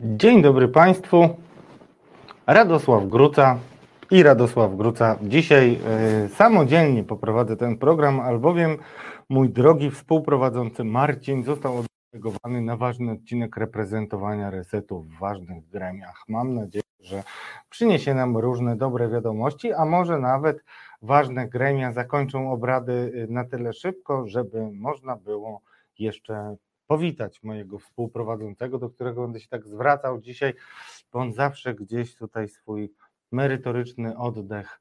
Dzień dobry Państwu. Radosław Gruca i Radosław Gruca. Dzisiaj y, samodzielnie poprowadzę ten program, albowiem mój drogi współprowadzący Marcin został oddelegowany na ważny odcinek reprezentowania resetu w ważnych gremiach. Mam nadzieję, że przyniesie nam różne dobre wiadomości, a może nawet ważne gremia zakończą obrady y, na tyle szybko, żeby można było jeszcze powitać mojego współprowadzącego, do którego będę się tak zwracał dzisiaj, bo on zawsze gdzieś tutaj swój merytoryczny oddech,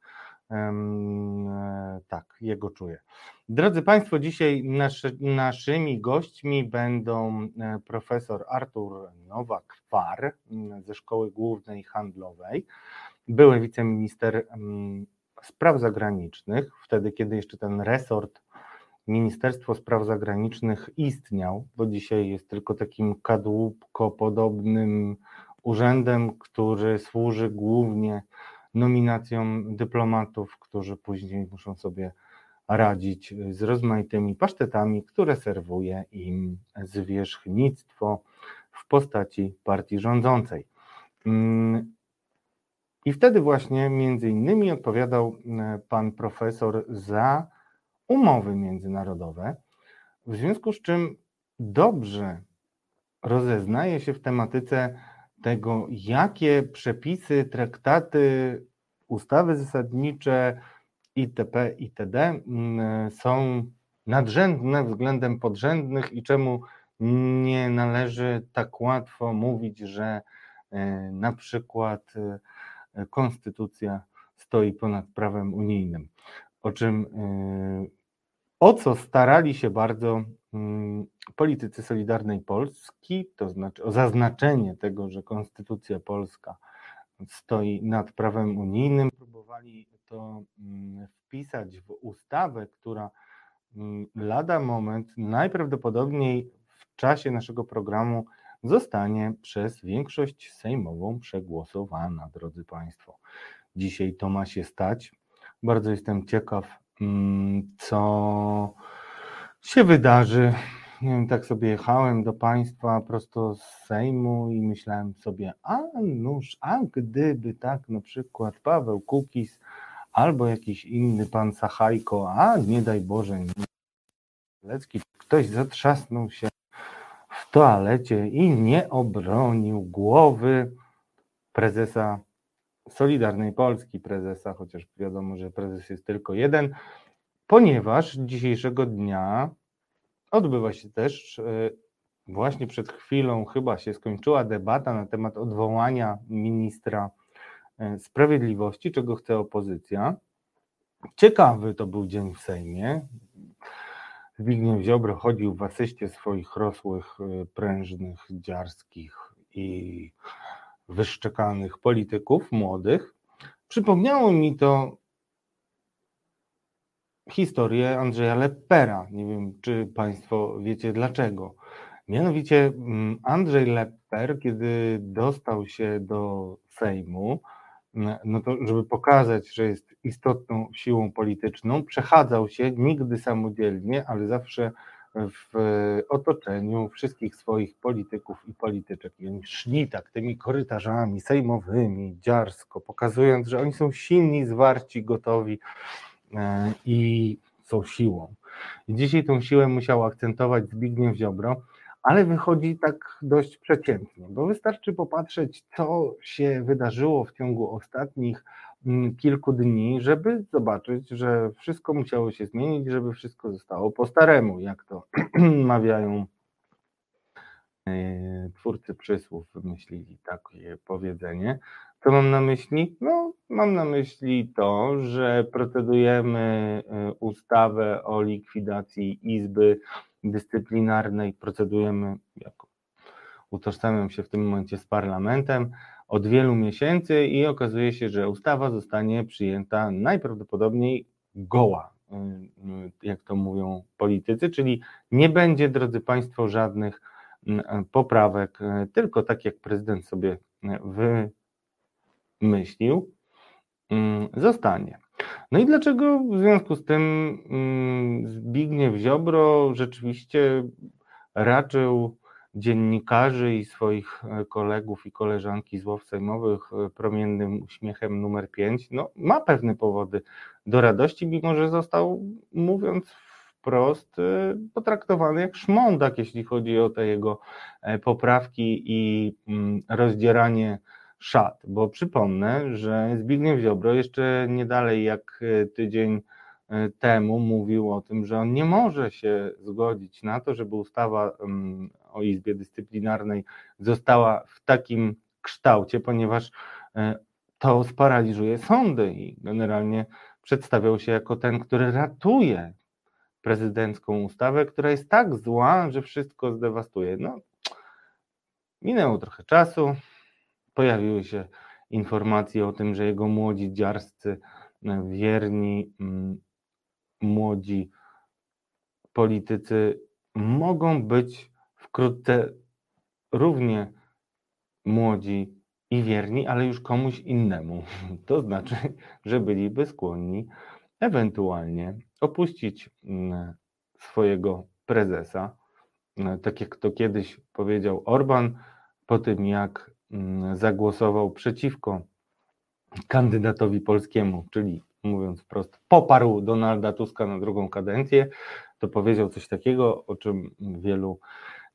tak, jego czuję. Drodzy Państwo, dzisiaj naszy, naszymi gośćmi będą e, profesor Artur Nowak-Far ze Szkoły Głównej Handlowej, były wiceminister spraw zagranicznych, wtedy kiedy jeszcze ten resort Ministerstwo Spraw Zagranicznych istniał, bo dzisiaj jest tylko takim kadłubko-podobnym urzędem, który służy głównie nominacjom dyplomatów, którzy później muszą sobie radzić z rozmaitymi pasztetami, które serwuje im zwierzchnictwo w postaci partii rządzącej. Mm, I wtedy właśnie między innymi odpowiadał e, pan profesor za umowy międzynarodowe, w związku z czym dobrze rozeznaje się w tematyce tego, jakie przepisy, traktaty, ustawy zasadnicze itp. itd. Mm, są nadrzędne względem podrzędnych i czemu nie należy tak łatwo mówić, że e, na przykład e, konstytucja stoi ponad prawem unijnym o czym, y, o co starali się bardzo mm, politycy Solidarnej Polski, to znaczy o zaznaczenie tego, że Konstytucja Polska stoi nad prawem unijnym. Próbowali to mm, wpisać w ustawę, która lada moment najprawdopodobniej w czasie naszego programu zostanie przez większość sejmową przegłosowana, drodzy Państwo. Dzisiaj to ma się stać. Bardzo jestem ciekaw, mm, co się wydarzy. Nie wiem, tak sobie jechałem do Państwa prosto z Sejmu i myślałem sobie, a nuż, a gdyby tak na przykład Paweł Kukis albo jakiś inny pan Sachajko, a nie daj Boże, Lecki, ktoś zatrzasnął się w toalecie i nie obronił głowy prezesa Solidarnej Polski prezesa, chociaż wiadomo, że prezes jest tylko jeden, ponieważ dzisiejszego dnia odbywa się też e, właśnie przed chwilą chyba się skończyła debata na temat odwołania ministra e, sprawiedliwości, czego chce opozycja. Ciekawy to był dzień w Sejmie. Zbigniew Ziobro chodził w asyście swoich rosłych, e, prężnych, dziarskich i wyszczekanych polityków młodych, przypomniało mi to historię Andrzeja Leppera. Nie wiem, czy Państwo wiecie dlaczego. Mianowicie mm, Andrzej Lepper, kiedy dostał się do Sejmu, mm, no to żeby pokazać, że jest istotną siłą polityczną, przechadzał się nigdy samodzielnie, ale zawsze w otoczeniu wszystkich swoich polityków i polityczek. I oni szli tak tymi korytarzami sejmowymi, dziarsko, pokazując, że oni są silni, zwarci, gotowi e, i są siłą. I dzisiaj tą siłę musiał akcentować Zbigniew Ziobro, ale wychodzi tak dość przeciętnie, bo wystarczy popatrzeć, co się wydarzyło w ciągu ostatnich kilku dni, żeby zobaczyć, że wszystko musiało się zmienić, żeby wszystko zostało po staremu, jak to mawiają e, twórcy przysłów, wymyślili takie powiedzenie. Co mam na myśli? No, mam na myśli to, że procedujemy e, ustawę o likwidacji Izby Dyscyplinarnej, procedujemy, jako utożsamiam się w tym momencie z parlamentem, od wielu miesięcy i okazuje się, że ustawa zostanie przyjęta najprawdopodobniej goła, y, jak to mówią politycy, czyli nie będzie, drodzy Państwo, żadnych y, poprawek, tylko tak jak prezydent sobie wymyślił, zostanie. No i dlaczego w związku z tym Zbigniew Ziobro rzeczywiście raczył dziennikarzy i swoich e, kolegów i koleżanki z ław sejmowych e, promiennym uśmiechem numer 5, no, ma pewne powody do radości, mimo że został, mówiąc wprost, e, potraktowany jak szmondak, jeśli chodzi o te jego poprawki i mm, rozdzieranie szat, bo przypomnę, że Zbigniew Ziobro jeszcze nie dalej jak tydzień temu mówił o tym, że on nie może się zgodzić na to, żeby ustawa mm, o Izbie Dyscyplinarnej została w takim kształcie, ponieważ e, to sparaliżuje sądy i generalnie przedstawiał się jako ten, który ratuje prezydencką ustawę, która jest tak zła, że wszystko zdewastuje. No, minęło trochę czasu, pojawiły się informacje o tym, że jego młodzi dziarscy, e, wierni, mm, młodzi politycy mogą być wkrótce równie młodzi i wierni, ale już komuś innemu. To znaczy, że byliby skłonni ewentualnie opuścić mm, swojego prezesa, mm, tak jak to kiedyś powiedział Orban, po tym jak mm, zagłosował przeciwko kandydatowi polskiemu, czyli mówiąc wprost, poparł Donalda Tuska na drugą kadencję, to powiedział coś takiego, o czym wielu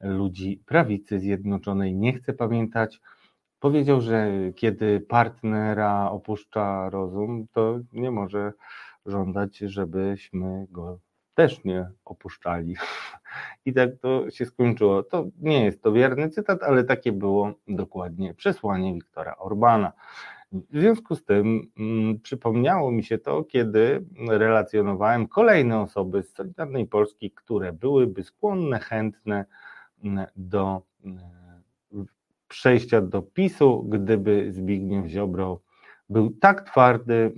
ludzi prawicy zjednoczonej nie chce pamiętać. Powiedział, że kiedy partnera opuszcza rozum, to nie może żądać, żebyśmy go też nie opuszczali. I tak to się skończyło. To nie jest to wierny cytat, ale takie było dokładnie przesłanie Wiktora Orbana. W związku z tym mm, przypomniało mi się to, kiedy relacjonowałem kolejne osoby z Solidarnej Polski, które byłyby skłonne, chętne do e, przejścia do PiSu, gdyby Zbigniew Ziobro był tak twardy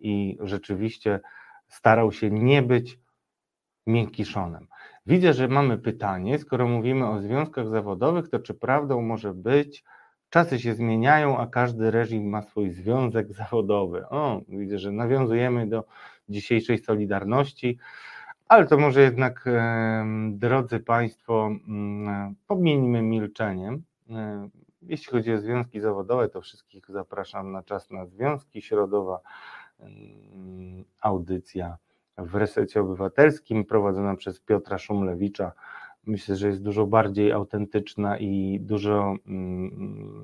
i rzeczywiście starał się nie być miękkiszonem. Widzę, że mamy pytanie, skoro mówimy o związkach zawodowych, to czy prawdą może być, czasy się zmieniają, a każdy reżim ma swój związek zawodowy. O, widzę, że nawiązujemy do dzisiejszej Solidarności. Ale to może jednak, drodzy Państwo, mm, pomieńmy milczeniem. Jeśli chodzi o związki zawodowe, to wszystkich zapraszam na czas na związki. Środowa audycja w resecie obywatelskim prowadzona przez Piotra Szumlewicza. Myślę, że jest dużo bardziej autentyczna i dużo mm,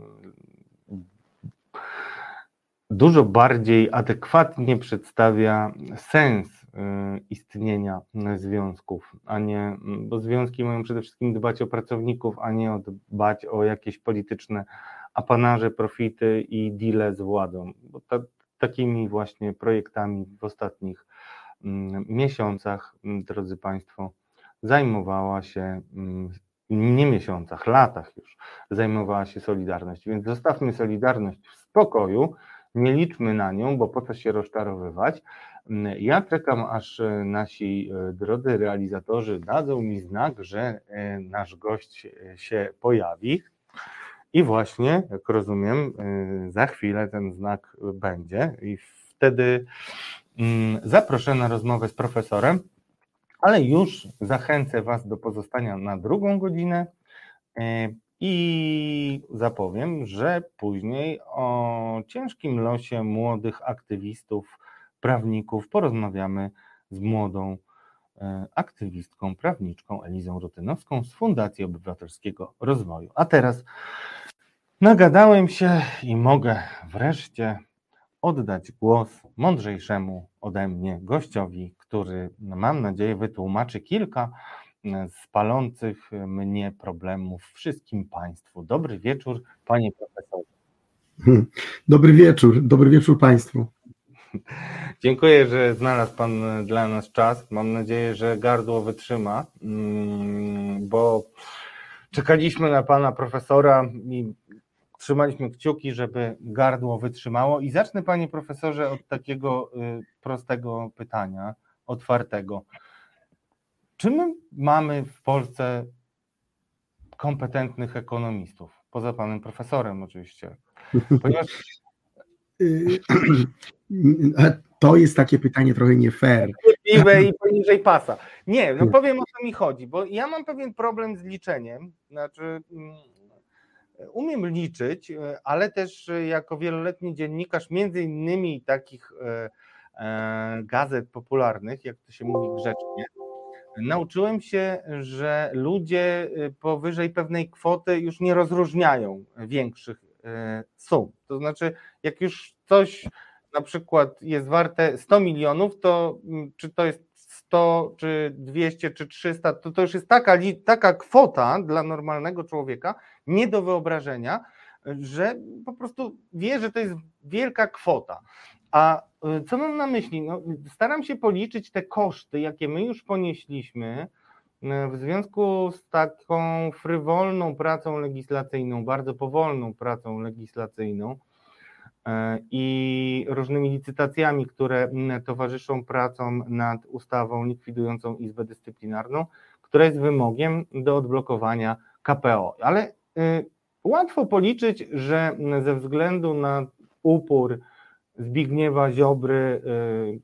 dużo bardziej adekwatnie przedstawia sens Y, istnienia związków, a nie, bo związki mają przede wszystkim dbać o pracowników, a nie dbać o jakieś polityczne apanarze, profity i deale z władą. Bo ta, takimi właśnie projektami w ostatnich mm, miesiącach, mm, drodzy Państwo, zajmowała się, mm, nie miesiącach, latach już, zajmowała się Solidarność. Więc zostawmy Solidarność w spokoju, nie liczmy na nią, bo po co się rozczarowywać. Ja czekam, aż e, nasi e, drodzy realizatorzy dadzą mi znak, że e, nasz gość się pojawi. I właśnie, jak rozumiem, za chwilę ten znak będzie, i wtedy mm, zaproszę na rozmowę z profesorem, ale już zachęcę Was do pozostania na drugą godzinę. I zapowiem, że później o ciężkim losie młodych aktywistów, prawników porozmawiamy z młodą e, aktywistką, prawniczką Elizą Rutynowską z Fundacji Obywatelskiego Rozwoju. A teraz nagadałem się i mogę wreszcie oddać głos mądrzejszemu ode mnie gościowi, który mam nadzieję wytłumaczy kilka z palących mnie problemów wszystkim Państwu. Dobry wieczór, Panie Profesorze. Dobry wieczór, dobry wieczór Państwu. Dziękuję, że znalazł Pan dla nas czas. Mam nadzieję, że gardło wytrzyma, mm, bo czekaliśmy na Pana Profesora i trzymaliśmy kciuki, żeby gardło wytrzymało. I zacznę, Panie Profesorze, od takiego y, prostego pytania, otwartego. Czy my mamy w Polsce kompetentnych ekonomistów? Poza panem profesorem oczywiście. Ponieważ... To jest takie pytanie trochę nie fair. i poniżej pasa. Nie, no powiem o co mi chodzi, bo ja mam pewien problem z liczeniem, znaczy mm, umiem liczyć, ale też jako wieloletni dziennikarz między innymi takich e, e, gazet popularnych, jak to się mówi grzecznie, nauczyłem się, że ludzie powyżej pewnej kwoty już nie rozróżniają większych e, sum. To znaczy, jak już coś na przykład jest warte 100 milionów, to mm, czy to jest 100, czy 200, czy 300, to to już jest taka, taka kwota dla normalnego człowieka, nie do wyobrażenia, że po prostu wie, że to jest wielka kwota. A y, co mam na myśli? No, staram się policzyć te koszty, jakie my już ponieśliśmy y, w związku z taką frywolną pracą legislacyjną, bardzo powolną pracą legislacyjną E, i różnymi licytacjami, które towarzyszą pracom nad ustawą likwidującą Izbę Dyscyplinarną, która jest wymogiem do odblokowania KPO. Ale y, łatwo policzyć, że ze względu na upór Zbigniewa Ziobry y,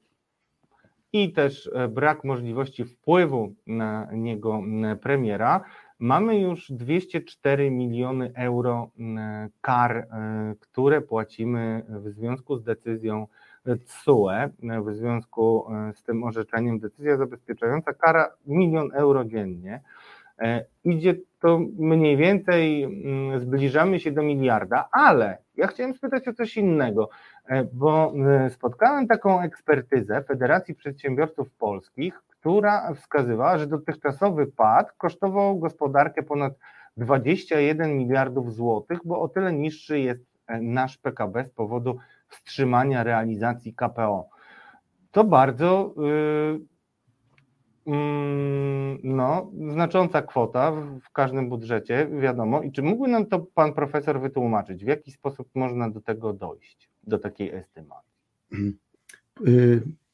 i też e, brak możliwości wpływu na niego premiera, Mamy już 204 miliony euro kar, e, które płacimy w związku z decyzją TSUE, w związku z tym orzeczeniem. Decyzja zabezpieczająca kara milion euro dziennie. E, idzie to mniej więcej, mm, zbliżamy się do miliarda, ale ja chciałem spytać o coś innego, bo spotkałem taką ekspertyzę Federacji Przedsiębiorców Polskich, która wskazywała, że dotychczasowy pad kosztował gospodarkę ponad 21 miliardów złotych, bo o tyle niższy jest e, nasz PKB z powodu wstrzymania realizacji KPO. To bardzo yy, no, znacząca kwota w każdym budżecie, wiadomo. I czy mógłby nam to pan profesor wytłumaczyć, w jaki sposób można do tego dojść, do takiej estymacji?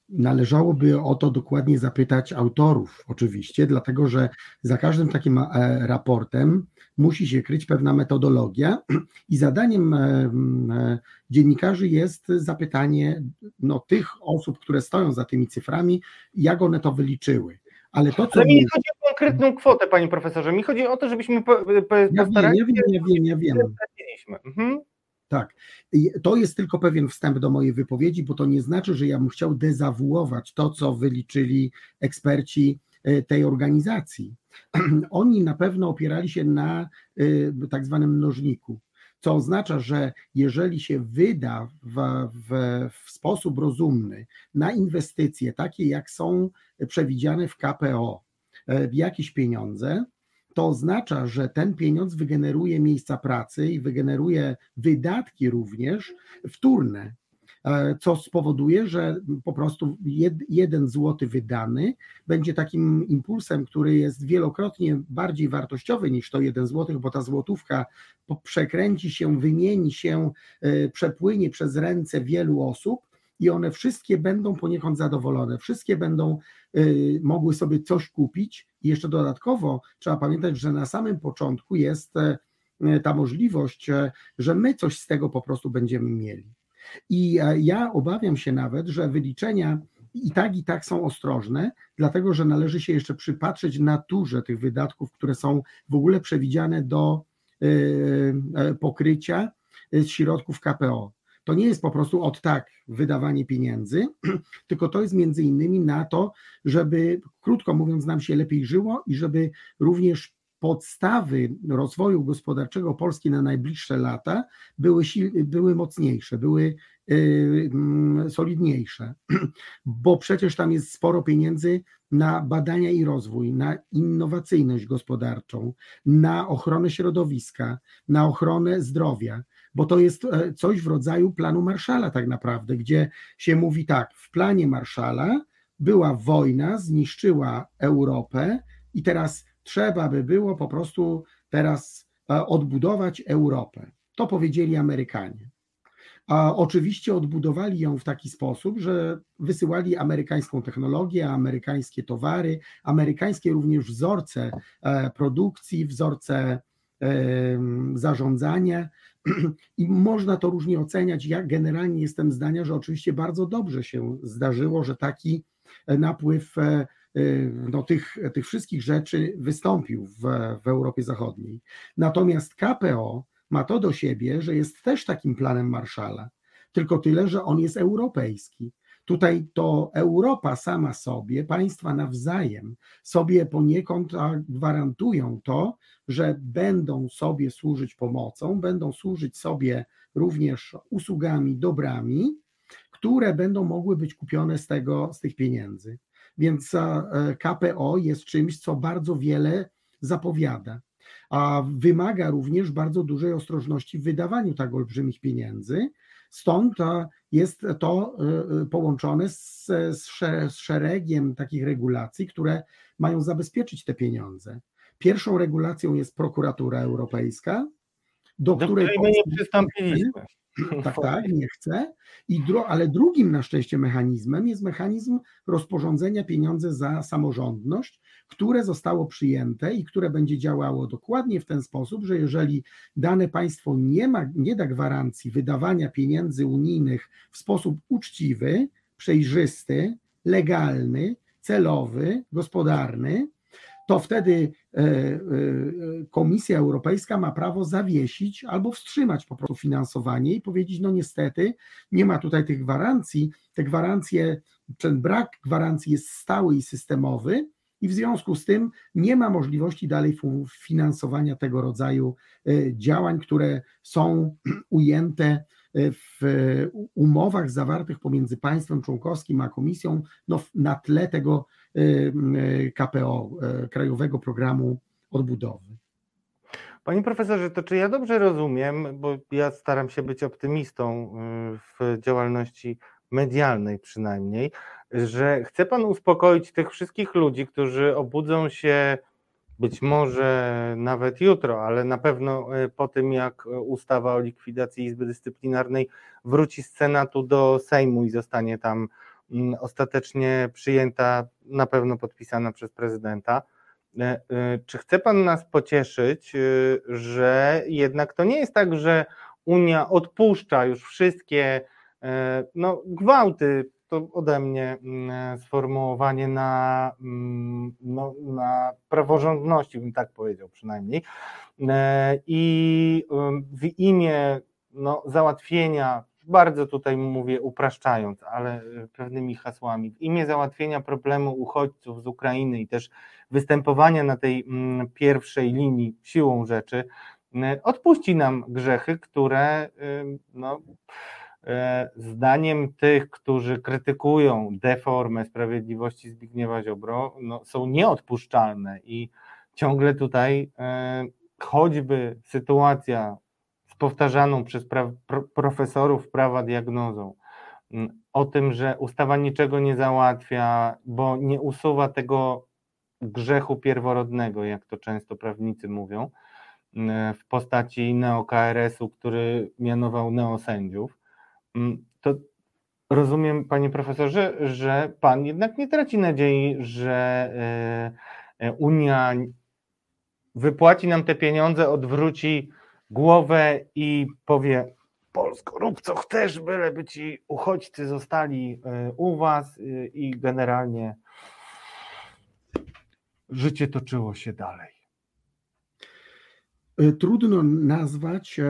Należałoby o to dokładnie zapytać autorów, oczywiście, dlatego że za każdym takim e, raportem musi się kryć pewna metodologia i zadaniem e, e, dziennikarzy jest zapytanie no, tych osób, które stoją za tymi cyframi, jak one to wyliczyły. Ale to, co. Ale mi nie chodzi o konkretną kwotę, panie profesorze. Mi chodzi o to, żebyśmy postarali ja wiem, ja wiem, ja wiem. Ja wiem. Mhm. Tak. To jest tylko pewien wstęp do mojej wypowiedzi, bo to nie znaczy, że ja bym chciał dezawuować to, co wyliczyli eksperci e, tej organizacji. Oni na pewno opierali się na e, tak zwanym mnożniku, co oznacza, że jeżeli się wyda w, w, w sposób rozumny na inwestycje, takie jak są przewidziane w KPO, e, jakieś pieniądze, to oznacza, że ten pieniądz wygeneruje miejsca pracy i wygeneruje wydatki również wtórne, e, co spowoduje, że po prostu jeden złoty wydany będzie takim impulsem, który jest wielokrotnie bardziej wartościowy niż to jeden złotych, bo ta złotówka przekręci się, wymieni się, e, przepłynie przez ręce wielu osób i one wszystkie będą poniekąd zadowolone, wszystkie będą y, mogły sobie coś kupić. I jeszcze dodatkowo trzeba pamiętać, że na samym początku jest e, ta możliwość, e, że my coś z tego po prostu będziemy mieli. I e, ja obawiam się nawet, że wyliczenia i tak, i tak są ostrożne, dlatego że należy się jeszcze przypatrzeć naturze tych wydatków, które są w ogóle przewidziane do pokrycia z środków KPO. To nie jest po prostu od tak wydawanie pieniędzy, tylko to jest między innymi na to, żeby, krótko mówiąc, nam się lepiej żyło i żeby również podstawy rozwoju gospodarczego Polski na najbliższe lata były, były mocniejsze, były yy, solidniejsze, bo przecież tam jest sporo pieniędzy na badania i rozwój, na innowacyjność gospodarczą, na ochronę środowiska, na ochronę zdrowia bo to jest e, coś w rodzaju planu Marszala tak naprawdę, gdzie się mówi tak, w planie Marszala była wojna, zniszczyła Europę i teraz trzeba by było po prostu teraz e, odbudować Europę. To powiedzieli Amerykanie. A oczywiście odbudowali ją w taki sposób, że wysyłali amerykańską technologię, amerykańskie towary, amerykańskie również wzorce e, produkcji, wzorce zarządzania, i można to różnie oceniać. Ja generalnie jestem zdania, że oczywiście bardzo dobrze się zdarzyło, że taki napływ no, tych, tych wszystkich rzeczy wystąpił w, w Europie Zachodniej. Natomiast KPO ma to do siebie, że jest też takim planem Marszala, tylko tyle, że on jest europejski. Tutaj to Europa sama sobie, państwa nawzajem sobie poniekąd gwarantują to, że będą sobie służyć pomocą, będą służyć sobie również usługami, dobrami, które będą mogły być kupione z, tego, z tych pieniędzy. Więc KPO jest czymś, co bardzo wiele zapowiada, a wymaga również bardzo dużej ostrożności w wydawaniu tak olbrzymich pieniędzy. Stąd jest to y, y, połączone z, z szeregiem takich regulacji, które mają zabezpieczyć te pieniądze. Pierwszą regulacją jest prokuratura europejska, do, do której, której my nie przystąpiliśmy. Tak, tak, nie chcę. I dro, ale drugim na szczęście mechanizmem jest mechanizm rozporządzenia pieniądze za samorządność, które zostało przyjęte i które będzie działało dokładnie w ten sposób, że jeżeli dane państwo nie, ma, nie da gwarancji wydawania pieniędzy unijnych w sposób uczciwy, przejrzysty, legalny, celowy, gospodarny, to wtedy e, e, Komisja Europejska ma prawo zawiesić albo wstrzymać po prostu finansowanie i powiedzieć: No, niestety, nie ma tutaj tych gwarancji. Te gwarancje, ten brak gwarancji jest stały i systemowy, i w związku z tym nie ma możliwości dalej finansowania tego rodzaju e, działań, które są ujęte w umowach zawartych pomiędzy państwem członkowskim a komisją no, na tle tego KPO, y, Krajowego Programu Odbudowy. Panie profesorze, to czy ja dobrze rozumiem, bo ja staram się być optymistą w działalności medialnej przynajmniej, że chce Pan uspokoić tych wszystkich ludzi, którzy obudzą się być może nawet jutro, ale na pewno po tym, jak ustawa o likwidacji Izby Dyscyplinarnej wróci z Senatu do Sejmu i zostanie tam ostatecznie przyjęta, na pewno podpisana przez prezydenta. E, e, czy chce Pan nas pocieszyć, e, że jednak to nie jest tak, że Unia odpuszcza już wszystkie no, gwałty, to ode mnie mm, sformułowanie na, mm, no, na praworządności, bym tak powiedział przynajmniej. I w imię no, załatwienia bardzo tutaj mówię upraszczając, ale e, pewnymi hasłami, w imię załatwienia problemu uchodźców z Ukrainy i też występowania na tej mm, pierwszej linii siłą rzeczy, odpuści nam grzechy, które no, e, zdaniem tych, którzy krytykują deformę sprawiedliwości Zbigniewa Ziobro, no, są nieodpuszczalne i ciągle tutaj e, choćby sytuacja powtarzaną przez pra, pro, profesorów prawa diagnozą. Mm, o tym, że ustawa niczego nie załatwia, bo nie usuwa tego grzechu pierworodnego, jak to często prawnicy mówią, mm, w postaci neo-KRS-u, który mianował neosędziów, mm, to rozumiem, panie profesorze, że pan jednak nie traci nadziei, że e, e, Unia wypłaci nam te pieniądze, odwróci głowę i powie Polsko, rób co chcesz, byleby ci uchodźcy zostali e, u was e, i generalnie życie toczyło się dalej. E, trudno nazwać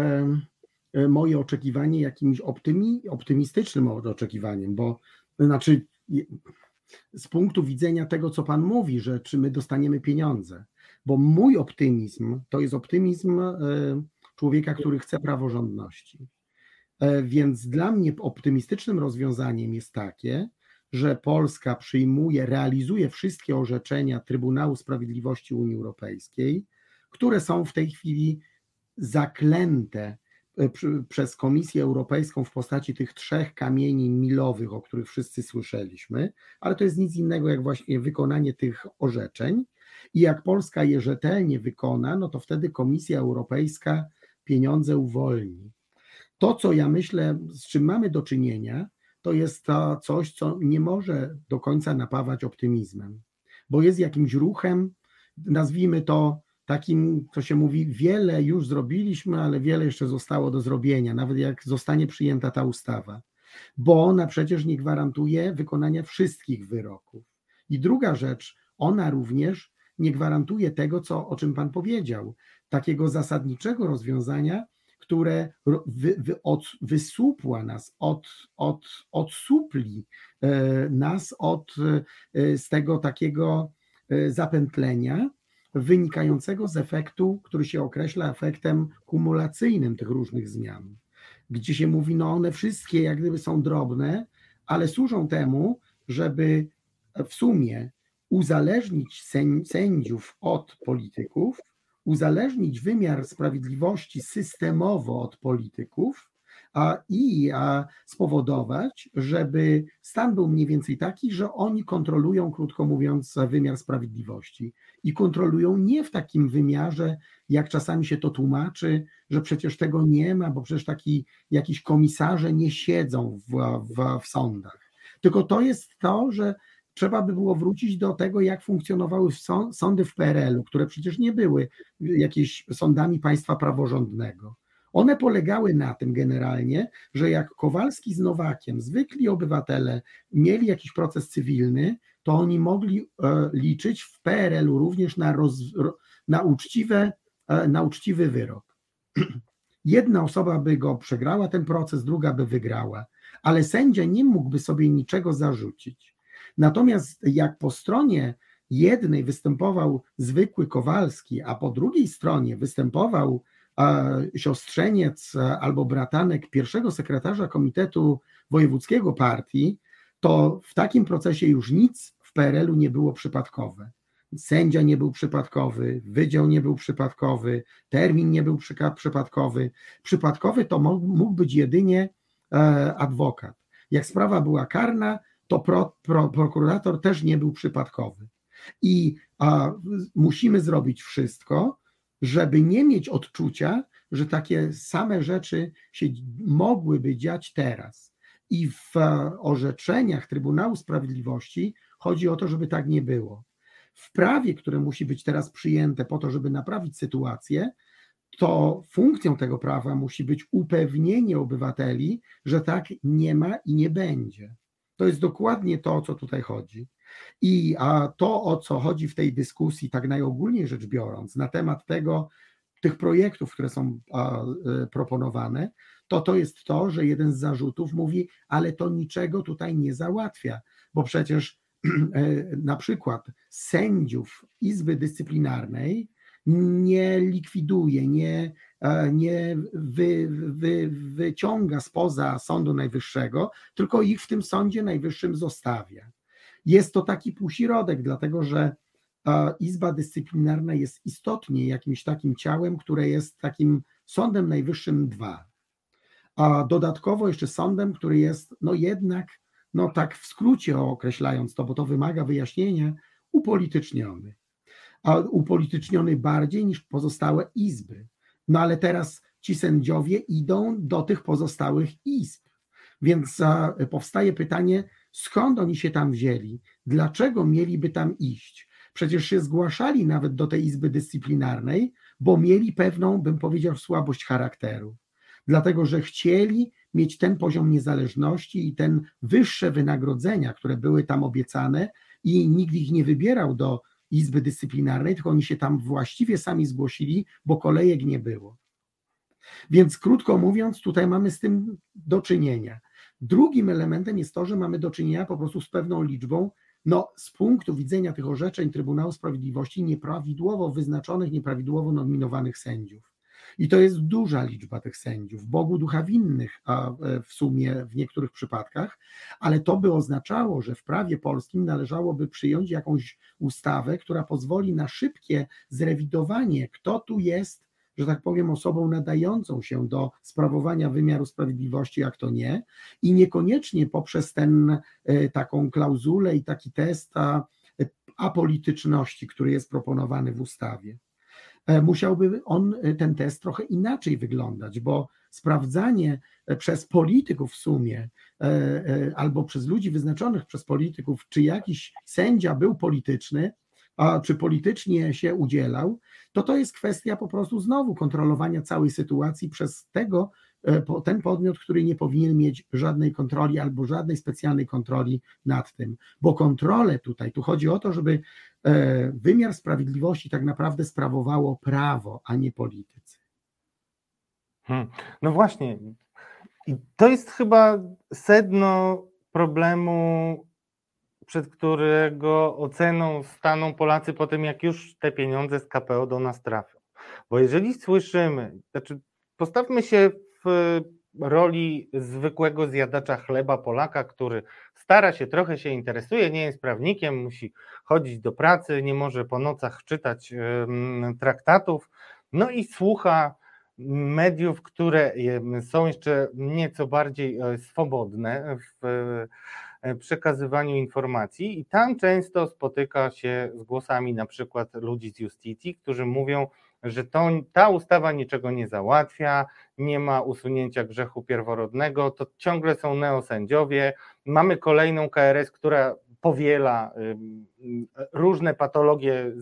moje oczekiwanie jakimś optymi, optymistycznym oczekiwaniem, bo znaczy z punktu widzenia tego, co Pan mówi, że czy my dostaniemy pieniądze, bo mój optymizm to jest optymizm człowieka, który chce praworządności. E, więc dla mnie optymistycznym rozwiązaniem jest takie, że Polska przyjmuje, realizuje wszystkie orzeczenia Trybunału Sprawiedliwości Unii Europejskiej, które są w tej chwili zaklęte e, przez Komisję Europejską w postaci tych trzech kamieni milowych, o których wszyscy słyszeliśmy, ale to jest nic innego jak właśnie wykonanie tych orzeczeń. I jak Polska je rzetelnie wykona, no to wtedy Komisja Europejska pieniądze uwolni. To, co ja myślę, z czym mamy do czynienia, to jest to coś, co nie może do końca napawać optymizmem, bo jest jakimś ruchem, nazwijmy to takim, co się mówi, wiele już zrobiliśmy, ale wiele jeszcze zostało do zrobienia, nawet jak zostanie przyjęta ta ustawa. bo ona przecież nie gwarantuje wykonania wszystkich wyroków. I druga rzecz, ona również nie gwarantuje tego, co, o czym Pan powiedział, takiego zasadniczego rozwiązania, które wy, wy, od, wysupła nas, od, od, odsupli e, nas od, e, z tego takiego e, zapętlenia wynikającego z efektu, który się określa efektem kumulacyjnym tych różnych zmian, gdzie się mówi, no one wszystkie jak gdyby są drobne, ale służą temu, żeby w sumie uzależnić sędziów od polityków, uzależnić wymiar sprawiedliwości systemowo od polityków a, i a, spowodować, żeby stan był mniej więcej taki, że oni kontrolują, krótko mówiąc, wymiar sprawiedliwości. I kontrolują nie w takim wymiarze, jak czasami się to tłumaczy, że przecież tego nie ma, bo przecież taki jakiś komisarze nie siedzą w, w, w sądach. Tylko to jest to, że trzeba by było wrócić do tego, jak funkcjonowały sądy w PRL-u, które przecież nie były jakieś sądami państwa praworządnego. One polegały na tym generalnie, że jak Kowalski z Nowakiem, zwykli obywatele, mieli jakiś proces cywilny, to oni mogli e, liczyć w PRL-u również na, roz, na, uczciwe, e, na uczciwy wyrok. Jedna osoba by go przegrała ten proces, druga by wygrała, ale sędzia nie mógłby sobie niczego zarzucić. Natomiast jak po stronie jednej występował zwykły Kowalski, a po drugiej stronie występował siostrzeniec albo bratanek pierwszego sekretarza Komitetu Wojewódzkiego Partii, to w takim procesie już nic w PRL-u nie było przypadkowe. Sędzia nie był przypadkowy, wydział nie był przypadkowy, termin nie był przypadkowy. Przypadkowy to mógł być jedynie e, adwokat. Jak sprawa była karna, to pro, pro, prokurator też nie był przypadkowy. I a, musimy zrobić wszystko, żeby nie mieć odczucia, że takie same rzeczy się mogłyby dziać teraz. I w orzeczeniach Trybunału Sprawiedliwości chodzi o to, żeby tak nie było. W prawie, które musi być teraz przyjęte po to, żeby naprawić sytuację, to funkcją tego prawa musi być upewnienie obywateli, że tak nie ma i nie będzie. To jest dokładnie to, o co tutaj chodzi. I a to, o co chodzi w tej dyskusji, tak najogólniej rzecz biorąc, na temat tego, tych projektów, które są a, y, proponowane, to to jest to, że jeden z zarzutów mówi, ale to niczego tutaj nie załatwia, bo przecież e, na przykład sędziów Izby Dyscyplinarnej nie likwiduje, nie, nie wy, wy, wyciąga spoza Sądu Najwyższego, tylko ich w tym Sądzie Najwyższym zostawia. Jest to taki półśrodek, dlatego że e, Izba Dyscyplinarna jest istotnie jakimś takim ciałem, które jest takim Sądem Najwyższym 2. A dodatkowo jeszcze sądem, który jest no jednak, no tak w skrócie określając to, bo to wymaga wyjaśnienia, upolityczniony a upolityczniony bardziej niż pozostałe izby. No ale teraz ci sędziowie idą do tych pozostałych izb. Więc powstaje pytanie, skąd oni się tam wzięli? Dlaczego mieliby tam iść? Przecież się zgłaszali nawet do tej izby dyscyplinarnej, bo mieli pewną, bym powiedział, słabość charakteru. Dlatego, że chcieli mieć ten poziom niezależności i ten wyższe wynagrodzenia, które były tam obiecane, i nikt ich nie wybierał do Izby Dyscyplinarnej, tylko oni się tam właściwie sami zgłosili, bo kolejek nie było. Więc krótko mówiąc, tutaj mamy z tym do czynienia. Drugim elementem jest to, że mamy do czynienia po prostu z pewną liczbą, no z punktu widzenia tych orzeczeń Trybunału Sprawiedliwości, nieprawidłowo wyznaczonych, nieprawidłowo nominowanych sędziów. I to jest duża liczba tych sędziów, Bogu ducha winnych a e, w sumie w niektórych przypadkach, ale to by oznaczało, że w prawie polskim należałoby przyjąć jakąś ustawę, która pozwoli na szybkie zrewidowanie, kto tu jest że tak powiem, osobą nadającą się do sprawowania wymiaru sprawiedliwości, jak to nie, i niekoniecznie poprzez ten e, taką klauzulę i taki test e, apolityczności, który jest proponowany w ustawie. E, musiałby on, e, ten test trochę inaczej wyglądać, bo sprawdzanie e, przez polityków w sumie, albo przez ludzi wyznaczonych przez polityków, czy jakiś sędzia był polityczny, a czy politycznie się udzielał, to to jest kwestia po prostu znowu kontrolowania całej sytuacji przez tego, ten podmiot, który nie powinien mieć żadnej kontroli albo żadnej specjalnej kontroli nad tym, bo kontrolę tutaj, tu chodzi o to, żeby e, wymiar sprawiedliwości tak naprawdę sprawowało prawo, a nie politycy. Hmm. No właśnie, i to jest chyba sedno problemu przed którego oceną staną Polacy po tym, jak już te pieniądze z KPO do nas trafią. Bo jeżeli słyszymy, znaczy postawmy się roli zwykłego zjadacza chleba Polaka, który stara się, trochę się interesuje, nie jest prawnikiem, musi chodzić do pracy, nie może po nocach czytać traktatów, no i słucha mediów, które są jeszcze nieco bardziej e, swobodne w E, przekazywaniu informacji. I tam często spotyka się z głosami na przykład ludzi z Justicji, którzy mówią, że to, ta ustawa niczego nie załatwia, nie ma usunięcia grzechu pierworodnego, to ciągle są neosędziowie, mamy kolejną KRS, która powiela różne patologie,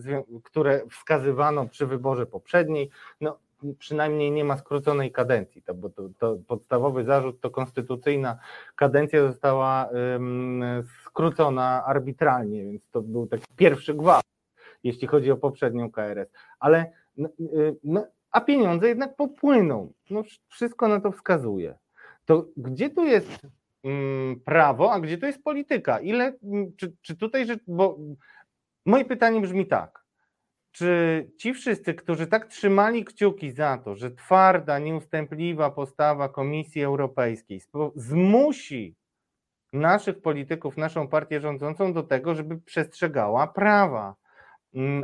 które wskazywano przy wyborze poprzedniej. No, przynajmniej nie ma skróconej kadencji, to, bo to, to podstawowy zarzut to konstytucyjna kadencja została um, skrócona arbitralnie, więc to był taki pierwszy gwałt, jeśli chodzi o poprzednią KRS. Ale no, a pieniądze jednak popłyną. No, wszystko na to wskazuje. To gdzie tu jest um, prawo, a gdzie tu jest polityka? Ile, czy, czy tutaj, bo moje pytanie brzmi tak czy ci wszyscy, którzy tak trzymali kciuki za to, że twarda, nieustępliwa postawa Komisji Europejskiej zmusi naszych polityków, naszą partię rządzącą do tego, żeby przestrzegała prawa, mm,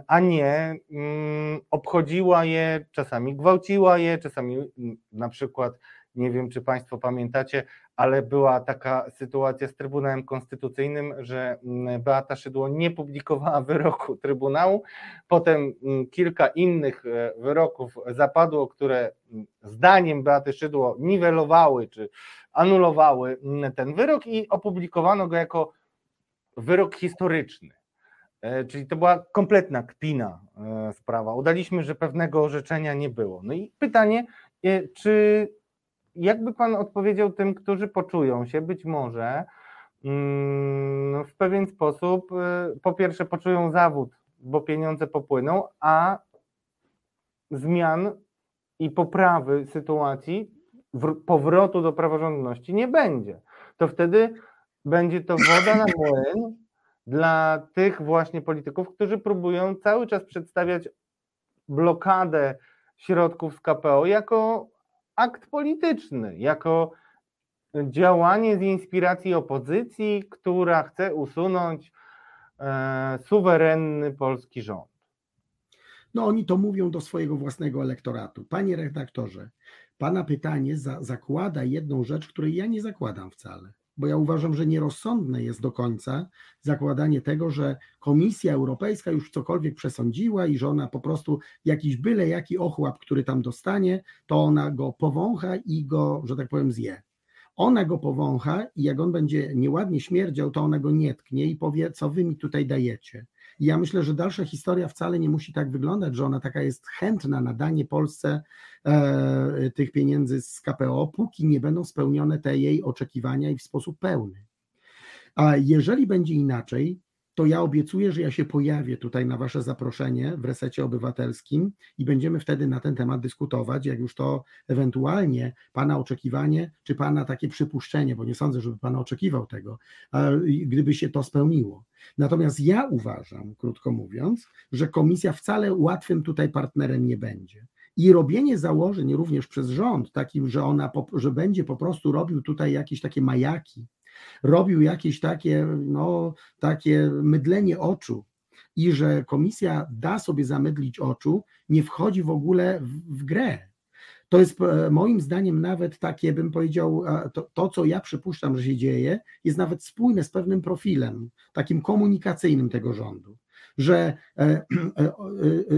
a nie mm, obchodziła je, czasami gwałciła je, czasami mm, na przykład nie wiem, czy Państwo pamiętacie, ale była taka sytuacja z Trybunałem Konstytucyjnym, że mm, Beata Szydło nie publikowała wyroku Trybunału. Potem mm, kilka innych e, wyroków zapadło, które mm, zdaniem Beaty Szydło niwelowały czy anulowały ten wyrok i opublikowano go jako wyrok historyczny. E, czyli to była kompletna kpina e, sprawa. Udaliśmy, że pewnego orzeczenia nie było. No i pytanie, czy jakby Pan odpowiedział tym, którzy poczują się być może mm, w pewien sposób, po pierwsze poczują zawód, bo pieniądze popłyną, a zmian i poprawy sytuacji, powrotu do praworządności nie będzie. To wtedy będzie to woda na młyn dla tych właśnie polityków, którzy próbują cały czas przedstawiać blokadę środków z KPO jako akt polityczny, jako działanie z inspiracji opozycji, która chce usunąć e, suwerenny polski rząd. No oni to mówią do swojego własnego elektoratu. Panie redaktorze, pana pytanie za, zakłada jedną rzecz, której ja nie zakładam wcale bo ja uważam, że nierozsądne jest do końca zakładanie tego, że Komisja Europejska już cokolwiek przesądziła i że ona po prostu jakiś byle jaki ochłap, który tam dostanie, to ona go powącha i go, że tak powiem, zje. Ona go powącha i jak on będzie nieładnie śmierdział, to ona go nie tknie i powie, co wy mi tutaj dajecie. I ja myślę, że dalsza historia wcale nie musi tak wyglądać, że ona taka jest chętna na danie Polsce e, tych pieniędzy z KPO, póki nie będą spełnione te jej oczekiwania i w sposób pełny. A jeżeli będzie inaczej, to ja obiecuję, że ja się pojawię tutaj na Wasze zaproszenie w resecie obywatelskim i będziemy wtedy na ten temat dyskutować, jak już to ewentualnie Pana oczekiwanie, czy Pana takie przypuszczenie, bo nie sądzę, żeby Pan oczekiwał tego, gdyby się to spełniło. Natomiast ja uważam, krótko mówiąc, że komisja wcale łatwym tutaj partnerem nie będzie. I robienie założeń również przez rząd, takim, że ona, że będzie po prostu robił tutaj jakieś takie majaki, robił jakieś takie, no, takie mydlenie oczu i że komisja da sobie zamydlić oczu, nie wchodzi w ogóle w, w grę. To jest e, moim zdaniem nawet takie, bym powiedział, e, to, to, co ja przypuszczam, że się dzieje, jest nawet spójne z pewnym profilem, takim komunikacyjnym tego rządu, że e,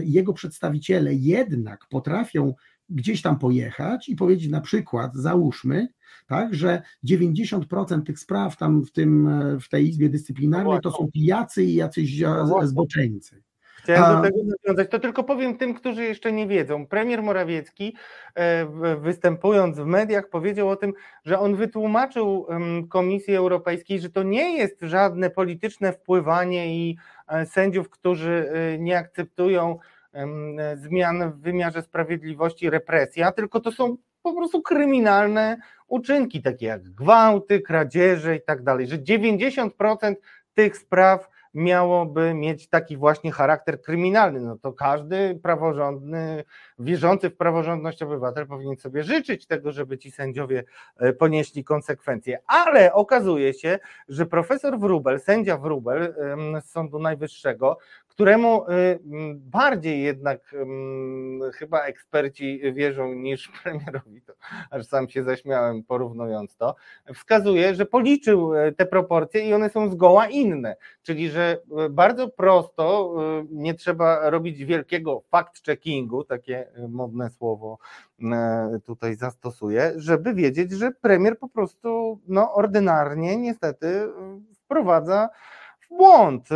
jego przedstawiciele jednak potrafią gdzieś tam pojechać i powiedzieć na przykład, załóżmy, tak, że 90% tych spraw tam w, tym, w tej Izbie Dyscyplinarnej to są pijacy i jacyś no zboczeńcy. Chciałem do tego nawiązać. To tylko powiem tym, którzy jeszcze nie wiedzą. Premier Morawiecki, e, występując w mediach, powiedział o tym, że on wytłumaczył Komisji Europejskiej, że to nie jest żadne polityczne wpływanie i e, sędziów, którzy e, nie akceptują zmian w wymiarze sprawiedliwości, represja, tylko to są po prostu kryminalne uczynki, takie jak gwałty, kradzieże i tak dalej, że 90% tych spraw miałoby mieć taki właśnie charakter kryminalny, no to każdy praworządny, wierzący w praworządność obywatel powinien sobie życzyć tego, żeby ci sędziowie e, ponieśli konsekwencje. Ale okazuje się, że profesor Wrubel, sędzia Wrubel z Sądu Najwyższego, któremu y, bardziej jednak chyba eksperci wierzą niż premierowi, to aż sam się zaśmiałem porównując to, wskazuje, że policzył e, te proporcje i one są zgoła inne, czyli że e, bardzo prosto e, nie trzeba robić wielkiego fact-checkingu, takie modne słowo tutaj zastosuję, żeby wiedzieć, że premier po prostu no, ordynarnie niestety wprowadza w błąd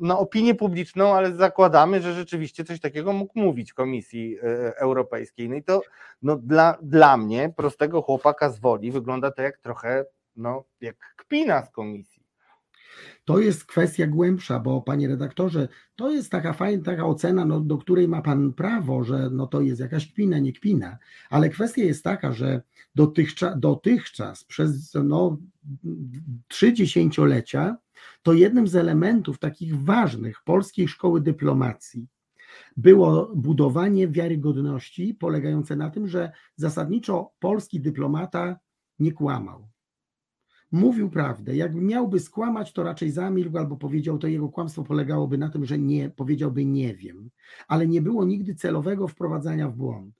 na opinię publiczną, ale zakładamy, że rzeczywiście coś takiego mógł mówić Komisji e, Europejskiej. No i to no, dla, dla mnie, prostego chłopaka z woli, wygląda to jak trochę no, jak kpina z komisji. To jest kwestia głębsza, bo panie redaktorze, to jest taka fajna taka ocena, no, do której ma pan prawo, że no, to jest jakaś kpina, nie kpina, ale kwestia jest taka, że dotychczas, dotychczas przez no, trzy dziesięciolecia to jednym z elementów takich ważnych polskiej szkoły dyplomacji było budowanie wiarygodności polegające na tym, że zasadniczo polski dyplomata nie kłamał. Mówił prawdę. Jakby miałby skłamać, to raczej zamilkł albo powiedział, to jego kłamstwo polegałoby na tym, że nie, powiedziałby nie wiem, ale nie było nigdy celowego wprowadzania w błąd.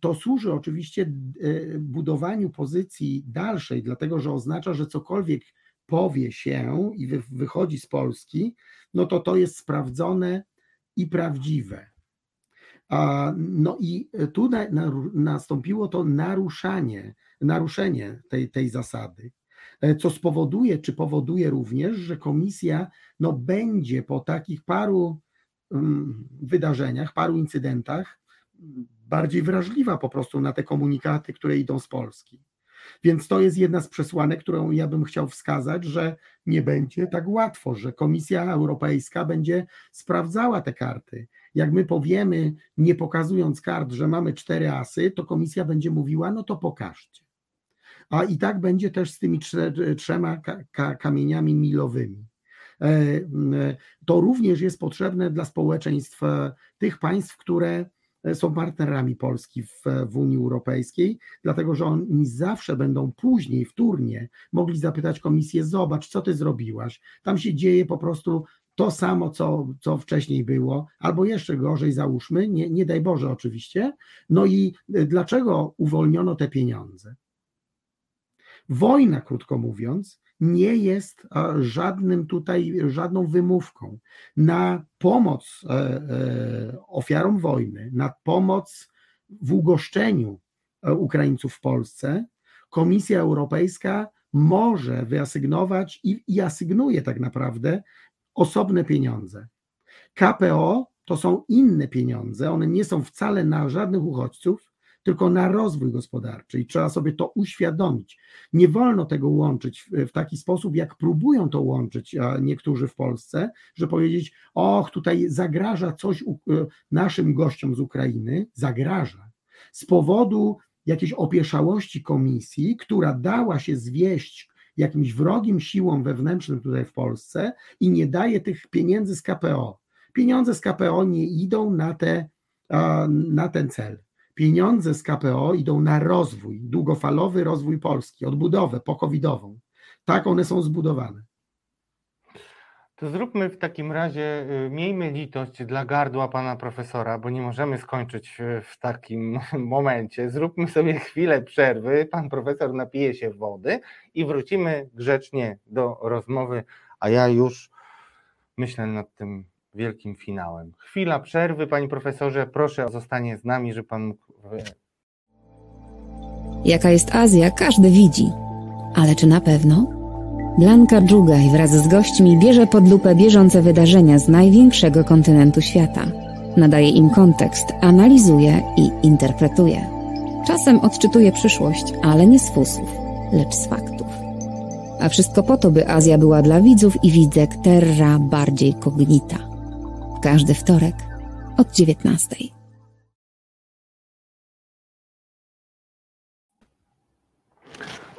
To służy oczywiście e, budowaniu pozycji dalszej, dlatego że oznacza, że cokolwiek powie się i wychodzi z Polski, no to to jest sprawdzone i prawdziwe. No i tu nastąpiło to naruszanie, naruszenie tej, tej zasady, e, co spowoduje, czy powoduje również, że komisja no, będzie po takich paru mm, wydarzeniach, paru incydentach bardziej wrażliwa po prostu na te komunikaty, które idą z Polski. Więc to jest jedna z przesłanek, którą ja bym chciał wskazać, że nie będzie tak łatwo, że Komisja Europejska będzie sprawdzała te karty. Jak my powiemy, nie pokazując kart, że mamy cztery asy, to komisja będzie mówiła, no to pokażcie. A i tak będzie też z tymi trzema kamieniami milowymi. E, to również jest potrzebne dla społeczeństw e, tych państw, które E, są partnerami Polski w, w Unii Europejskiej, dlatego że oni zawsze będą później, wtórnie mogli zapytać komisję: Zobacz, co ty zrobiłaś. Tam się dzieje po prostu to samo, co, co wcześniej było, albo jeszcze gorzej, załóżmy, nie, nie daj Boże oczywiście. No i e, dlaczego uwolniono te pieniądze? Wojna, krótko mówiąc, nie jest żadnym tutaj, żadną wymówką na pomoc e, e, ofiarom wojny, na pomoc w ugoszczeniu e, Ukraińców w Polsce. Komisja Europejska może wyasygnować i, i asygnuje tak naprawdę osobne pieniądze. KPO to są inne pieniądze, one nie są wcale na żadnych uchodźców, tylko na rozwój gospodarczy i trzeba sobie to uświadomić. Nie wolno tego łączyć w, taki sposób, jak próbują to łączyć niektórzy w Polsce, że powiedzieć, och, tutaj zagraża coś e, naszym gościom z Ukrainy, zagraża. Z powodu jakiejś opieszałości komisji, która dała się zwieść jakimś wrogim siłom wewnętrznym tutaj w Polsce i nie daje tych pieniędzy z KPO. Pieniądze z KPO nie idą na, te, na ten cel pieniądze z KPO idą na rozwój, długofalowy rozwój Polski, odbudowę pokowidową. Tak one są zbudowane. To zróbmy w takim razie, y, miejmy litość dla gardła pana profesora, bo nie możemy skończyć w takim momencie. Zróbmy sobie chwilę przerwy, pan profesor napije się wody i wrócimy grzecznie do rozmowy, a ja już myślę nad tym wielkim finałem. Chwila przerwy, panie profesorze, proszę o zostanie z nami, że pan mógł... Jaka jest Azja, każdy widzi. Ale czy na pewno? Blanka Dżugaj wraz z gośćmi bierze pod lupę bieżące wydarzenia z największego kontynentu świata. Nadaje im kontekst, analizuje i interpretuje. Czasem odczytuje przyszłość, ale nie z fusów, lecz z faktów. A wszystko po to, by Azja była dla widzów i widzek terra bardziej cognita. Każdy wtorek od 19.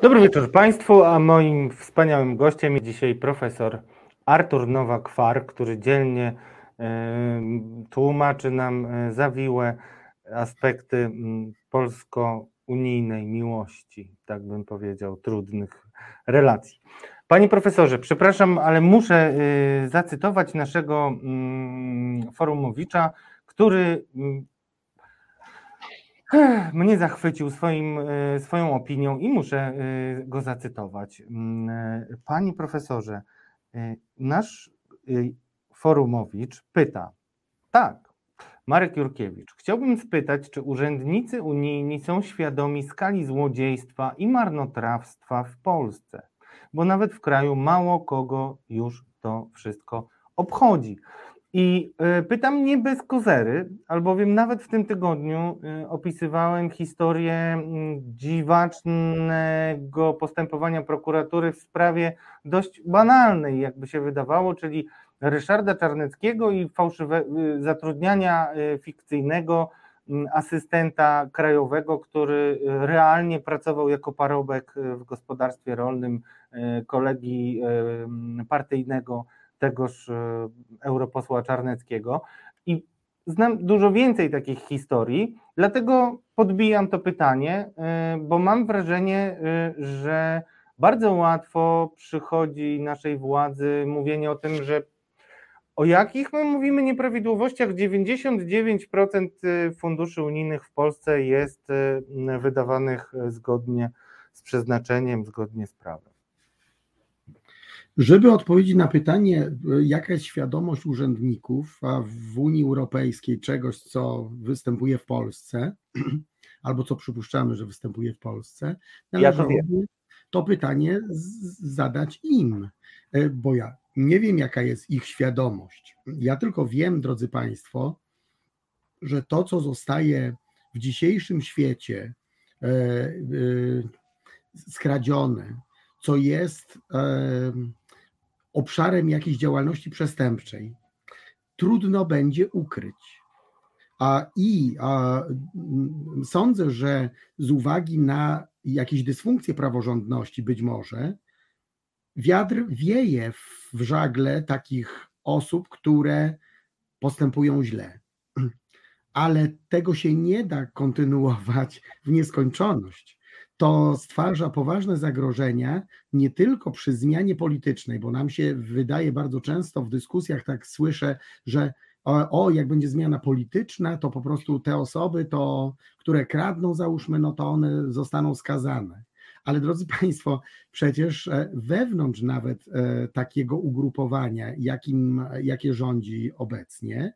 Dobry wieczór Państwu, a moim wspaniałym gościem jest dzisiaj profesor Artur Nowak-Far, który dzielnie tłumaczy nam e, zawiłe aspekty polsko-unijnej miłości, tak bym powiedział, trudnych relacji. Panie profesorze, przepraszam, ale muszę y, zacytować naszego forumowicza, który mnie zachwycił swoim, e, swoją opinią i muszę e, go zacytować. Mm, e, Panie profesorze, nasz forumowicz pyta, tak, Marek Jurkiewicz, chciałbym spytać, czy urzędnicy unijni są świadomi skali złodziejstwa i marnotrawstwa w Polsce, bo nawet w kraju mało kogo już to wszystko obchodzi. I e, pytam nie bez kozery, albowiem nawet w tym tygodniu e, opisywałem historię dziwacznego postępowania prokuratury w sprawie dość banalnej, jakby się wydawało, czyli Ryszarda Czarneckiego i fałszywe, y, zatrudniania y, fikcyjnego asystenta krajowego, który realnie pracował jako parobek w gospodarstwie rolnym e, kolegi partyjnego tegoż e, europosła Czarneckiego. I znam dużo więcej takich historii, dlatego podbijam to pytanie, e, bo mam wrażenie, e, że bardzo łatwo przychodzi naszej władzy mówienie o tym, że o jakich my mówimy nieprawidłowościach? 99% funduszy unijnych w Polsce jest wydawanych zgodnie z przeznaczeniem, zgodnie z prawem. Żeby odpowiedzieć na pytanie, jaka jest świadomość urzędników w Unii Europejskiej czegoś, co występuje w Polsce, albo co przypuszczamy, że występuje w Polsce, należy ja to, to pytanie zadać im, e, bo ja nie wiem, jaka jest ich świadomość. Ja tylko wiem, drodzy Państwo, że to, co zostaje w dzisiejszym świecie e, e, skradzione, co jest obszarem jakiejś działalności przestępczej, trudno będzie ukryć. A, I a, sądzę, że z uwagi na jakieś dysfunkcje praworządności, być może, wiatr wieje w żagle takich osób, które postępują źle. Ale tego się nie da kontynuować w nieskończoność to stwarza poważne zagrożenia nie tylko przy zmianie politycznej, bo nam się wydaje bardzo często w dyskusjach, tak słyszę, że o, o, jak będzie zmiana polityczna, to po prostu te osoby, to, które kradną, załóżmy, no to one zostaną skazane. Ale drodzy Państwo, przecież e, wewnątrz nawet e, takiego ugrupowania, jakim, jakie rządzi obecnie,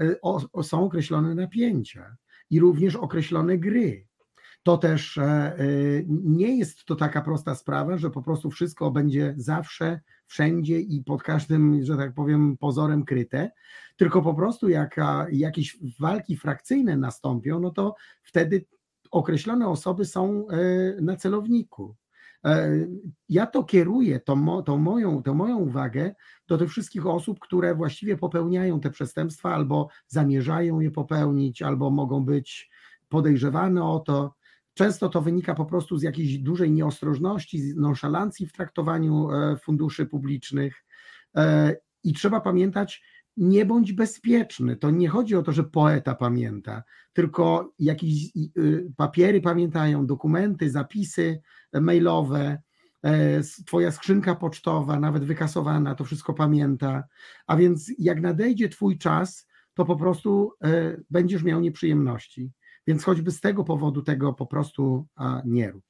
e, o, o, są określone napięcia i również określone gry to też e, e, nie jest to taka prosta sprawa, że po prostu wszystko będzie zawsze, wszędzie i pod każdym, że tak powiem, pozorem kryte, tylko po prostu jak jakieś walki frakcyjne nastąpią, no to wtedy określone osoby są e, na celowniku. Ja to kieruję, tą, tą, moją, tą moją uwagę do tych wszystkich osób, które właściwie popełniają te przestępstwa albo zamierzają je popełnić, albo mogą być podejrzewane o to. Często to wynika po prostu z jakiejś dużej nieostrożności, z nonszalancji w traktowaniu e, funduszy publicznych. E, I trzeba pamiętać, nie bądź bezpieczny. To nie chodzi o to, że poeta pamięta, tylko jakieś y, papiery pamiętają, dokumenty, zapisy mailowe, e, Twoja skrzynka pocztowa, nawet wykasowana, to wszystko pamięta. A więc jak nadejdzie Twój czas, to po prostu będziesz miał nieprzyjemności. Więc choćby z tego powodu tego po prostu nie rób.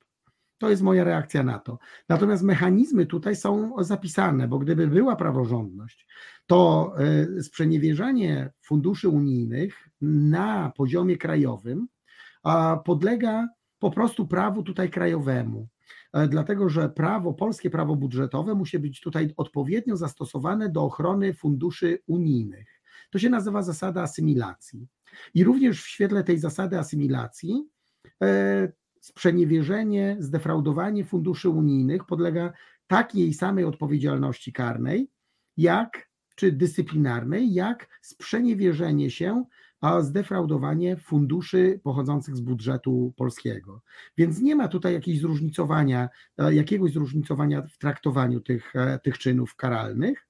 To jest moja reakcja na to. Natomiast mechanizmy tutaj są zapisane, bo gdyby była praworządność, to e, sprzeniewierzanie funduszy unijnych na poziomie krajowym podlega po prostu prawu tutaj krajowemu. E, dlatego że prawo, polskie prawo budżetowe musi być tutaj odpowiednio zastosowane do ochrony funduszy unijnych. To się nazywa zasada asymilacji. I również w świetle tej zasady asymilacji e, sprzeniewierzenie, zdefraudowanie funduszy unijnych podlega takiej samej odpowiedzialności karnej, jak czy dyscyplinarnej, jak sprzeniewierzenie się a zdefraudowanie funduszy pochodzących z budżetu polskiego. Więc nie ma tutaj jakiegoś zróżnicowania, e, jakiegoś zróżnicowania w traktowaniu tych, e, tych czynów karalnych.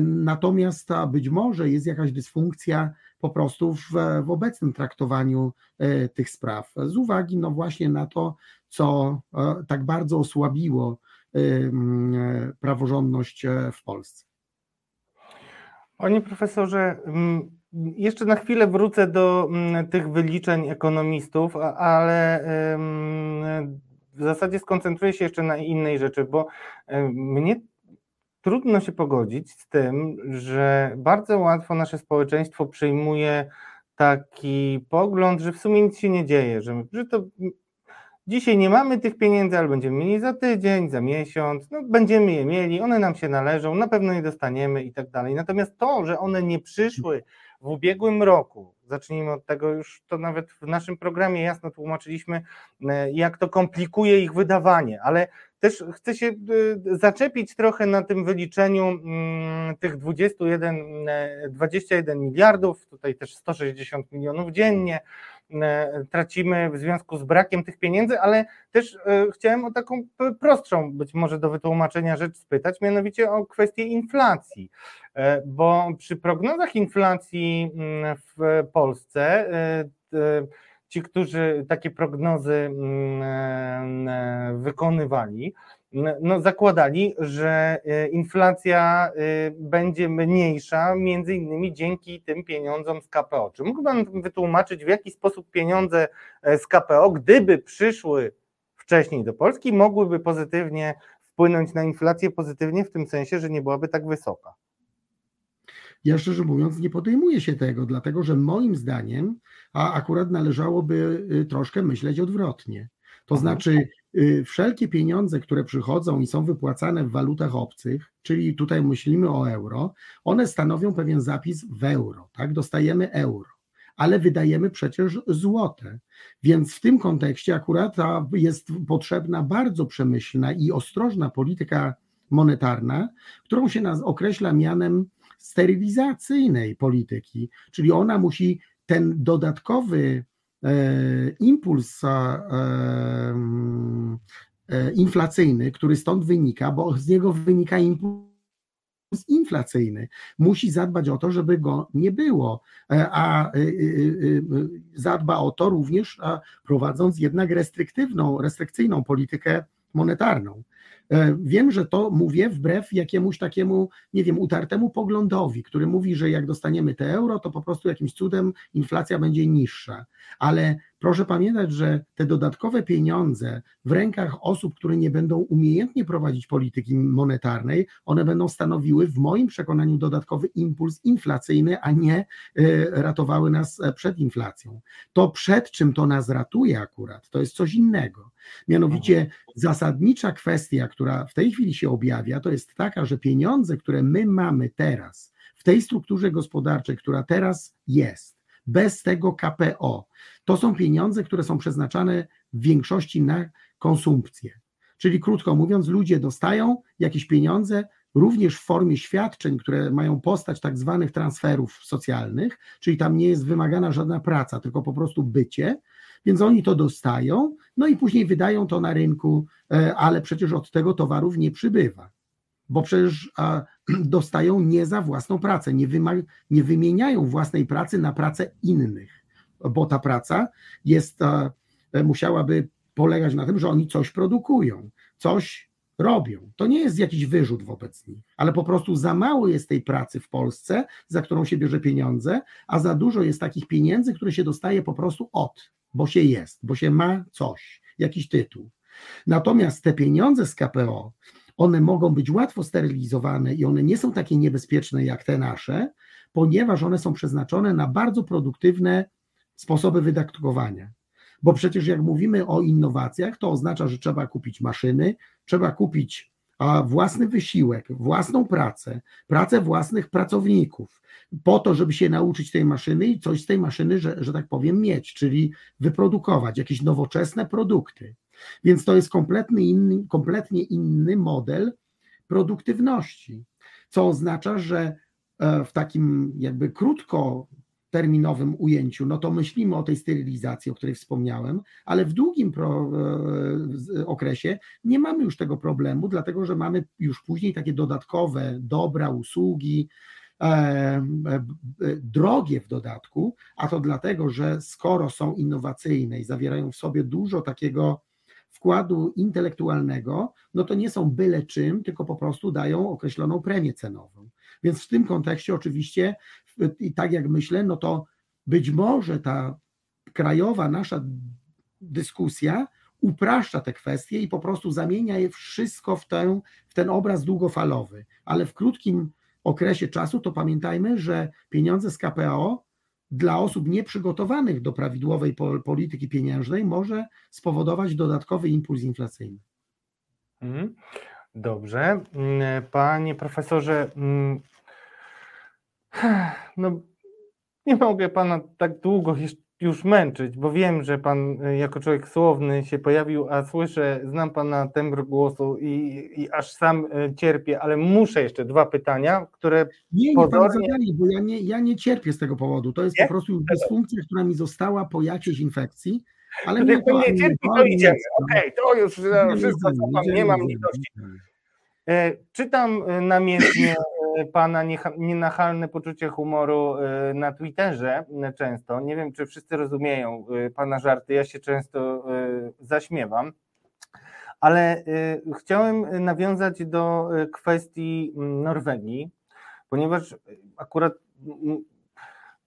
Natomiast być może jest jakaś dysfunkcja po prostu w, w obecnym traktowaniu tych spraw, z uwagi no właśnie na to, co tak bardzo osłabiło praworządność w Polsce. Panie profesorze, jeszcze na chwilę wrócę do tych wyliczeń ekonomistów, ale w zasadzie skoncentruję się jeszcze na innej rzeczy, bo mnie trudno się pogodzić z tym, że bardzo łatwo nasze społeczeństwo przyjmuje taki pogląd, że w sumie nic się nie dzieje, że, że to Dzisiaj nie mamy tych pieniędzy, ale będziemy mieli za tydzień, za miesiąc, no będziemy je mieli, one nam się należą, na pewno je dostaniemy i tak dalej. Natomiast to, że one nie przyszły w ubiegłym roku, zacznijmy od tego, już to nawet w naszym programie jasno tłumaczyliśmy, e, jak to komplikuje ich wydawanie, ale też chcę się e, zaczepić trochę na tym wyliczeniu mm, tych 21, 21 e, miliardów, tutaj też 160 milionów dziennie, tracimy w związku z brakiem tych pieniędzy, ale też e, chciałem o taką prostszą być może do wytłumaczenia rzecz spytać, mianowicie o kwestię inflacji, e, bo przy prognozach inflacji mm, w Polsce ci, którzy takie prognozy mm, wykonywali, no, zakładali, że e, inflacja e, będzie mniejsza, między innymi dzięki tym pieniądzom z KPO. Czy mógłby Pan wytłumaczyć, w jaki sposób pieniądze e, z KPO, gdyby przyszły wcześniej do Polski, mogłyby pozytywnie wpłynąć na inflację, pozytywnie w tym sensie, że nie byłaby tak wysoka? Ja szczerze mówiąc nie podejmuję się tego, dlatego że moim zdaniem, a akurat należałoby y, troszkę myśleć odwrotnie. To mhm. znaczy, wszelkie pieniądze, które przychodzą i są wypłacane w walutach obcych, czyli tutaj myślimy o euro, one stanowią pewien zapis w euro, tak? Dostajemy euro, ale wydajemy przecież złote. Więc w tym kontekście akurat jest potrzebna bardzo przemyślna i ostrożna polityka monetarna, którą się określa mianem sterylizacyjnej polityki, czyli ona musi ten dodatkowy impuls e, e, inflacyjny, który stąd wynika, bo z niego wynika impuls inflacyjny. Musi zadbać o to, żeby go nie było, a zadba o to również prowadząc jednak restrykcyjną politykę monetarną. E, wiem, że to mówię wbrew jakiemuś takiemu, nie wiem, utartemu poglądowi, który mówi, że jak dostaniemy te euro, to po prostu jakimś cudem inflacja będzie niższa. Ale Proszę pamiętać, że te dodatkowe pieniądze w rękach osób, które nie będą umiejętnie prowadzić polityki monetarnej, one będą stanowiły w moim przekonaniu dodatkowy impuls inflacyjny, a nie e, ratowały nas e, przed inflacją. To przed czym to nas ratuje akurat, to jest coś innego. Mianowicie mhm. zasadnicza kwestia, która w tej chwili się objawia, to jest taka, że pieniądze, które my mamy teraz, w tej strukturze gospodarczej, która teraz jest, bez tego KPO. To są pieniądze, które są przeznaczane w większości na konsumpcję. Czyli krótko mówiąc, ludzie dostają jakieś pieniądze również w formie świadczeń, które mają postać tak zwanych transferów socjalnych, czyli tam nie jest wymagana żadna praca, tylko po prostu bycie, więc oni to dostają, no i później wydają to na rynku, e, ale przecież od tego towarów nie przybywa bo przecież dostają nie za własną pracę, nie, wymag- nie wymieniają własnej pracy na pracę innych, bo ta praca jest, a, musiałaby polegać na tym, że oni coś produkują, coś robią. To nie jest jakiś wyrzut wobec nich, ale po prostu za mało jest tej pracy w Polsce, za którą się bierze pieniądze, a za dużo jest takich pieniędzy, które się dostaje po prostu od, bo się jest, bo się ma coś, jakiś tytuł. Natomiast te pieniądze z KPO, one mogą być łatwo sterylizowane i one nie są takie niebezpieczne jak te nasze, ponieważ one są przeznaczone na bardzo produktywne sposoby wydatkowania. Bo przecież jak mówimy o innowacjach, to oznacza, że trzeba kupić maszyny, trzeba kupić własny wysiłek, własną pracę, pracę własnych pracowników, po to, żeby się nauczyć tej maszyny i coś z tej maszyny, że, że tak powiem, mieć, czyli wyprodukować jakieś nowoczesne produkty. Więc to jest kompletnie inny, kompletnie inny model produktywności, co oznacza, że e, w takim jakby krótko terminowym ujęciu, no to myślimy o tej sterylizacji, o której wspomniałem, ale w długim e, okresie nie mamy już tego problemu, dlatego że mamy już później takie dodatkowe dobra, usługi, e, e, drogie w dodatku, a to dlatego, że skoro są innowacyjne i zawierają w sobie dużo takiego wkładu intelektualnego, no to nie są byle czym, tylko po prostu dają określoną premię cenową. Więc w tym kontekście oczywiście, i tak jak myślę, no to być może ta krajowa nasza dyskusja upraszcza te kwestie i po prostu zamienia je wszystko w, tę, w ten obraz długofalowy. Ale w krótkim okresie czasu to pamiętajmy, że pieniądze z KPO dla osób nieprzygotowanych do prawidłowej polityki pieniężnej może spowodować dodatkowy impuls inflacyjny. Mhm. Dobrze. Mm, panie profesorze, mm, no nie mogę pana tak długo już męczyć, bo wiem, że pan y, jako człowiek słowny się pojawił, a słyszę, znam pana tembr głosu i, i aż sam y, cierpię, ale muszę jeszcze dwa pytania, które Nie, nie pozornie... pan bo ja nie, ja nie cierpię z tego powodu. To jest nie? po prostu dysfunkcja, która mi została po jakiejś infekcji. Ale to jak pan nie cierpi, to idziemy. Okej, okay, to już nie, wszystko, co pan, nie mam litości. E, czytam e, namiętnie pana nienachalne poczucie humoru na Twitterze często. Nie wiem, czy wszyscy rozumieją pana żarty. Ja się często zaśmiewam. Ale chciałem nawiązać do kwestii Norwegii, ponieważ akurat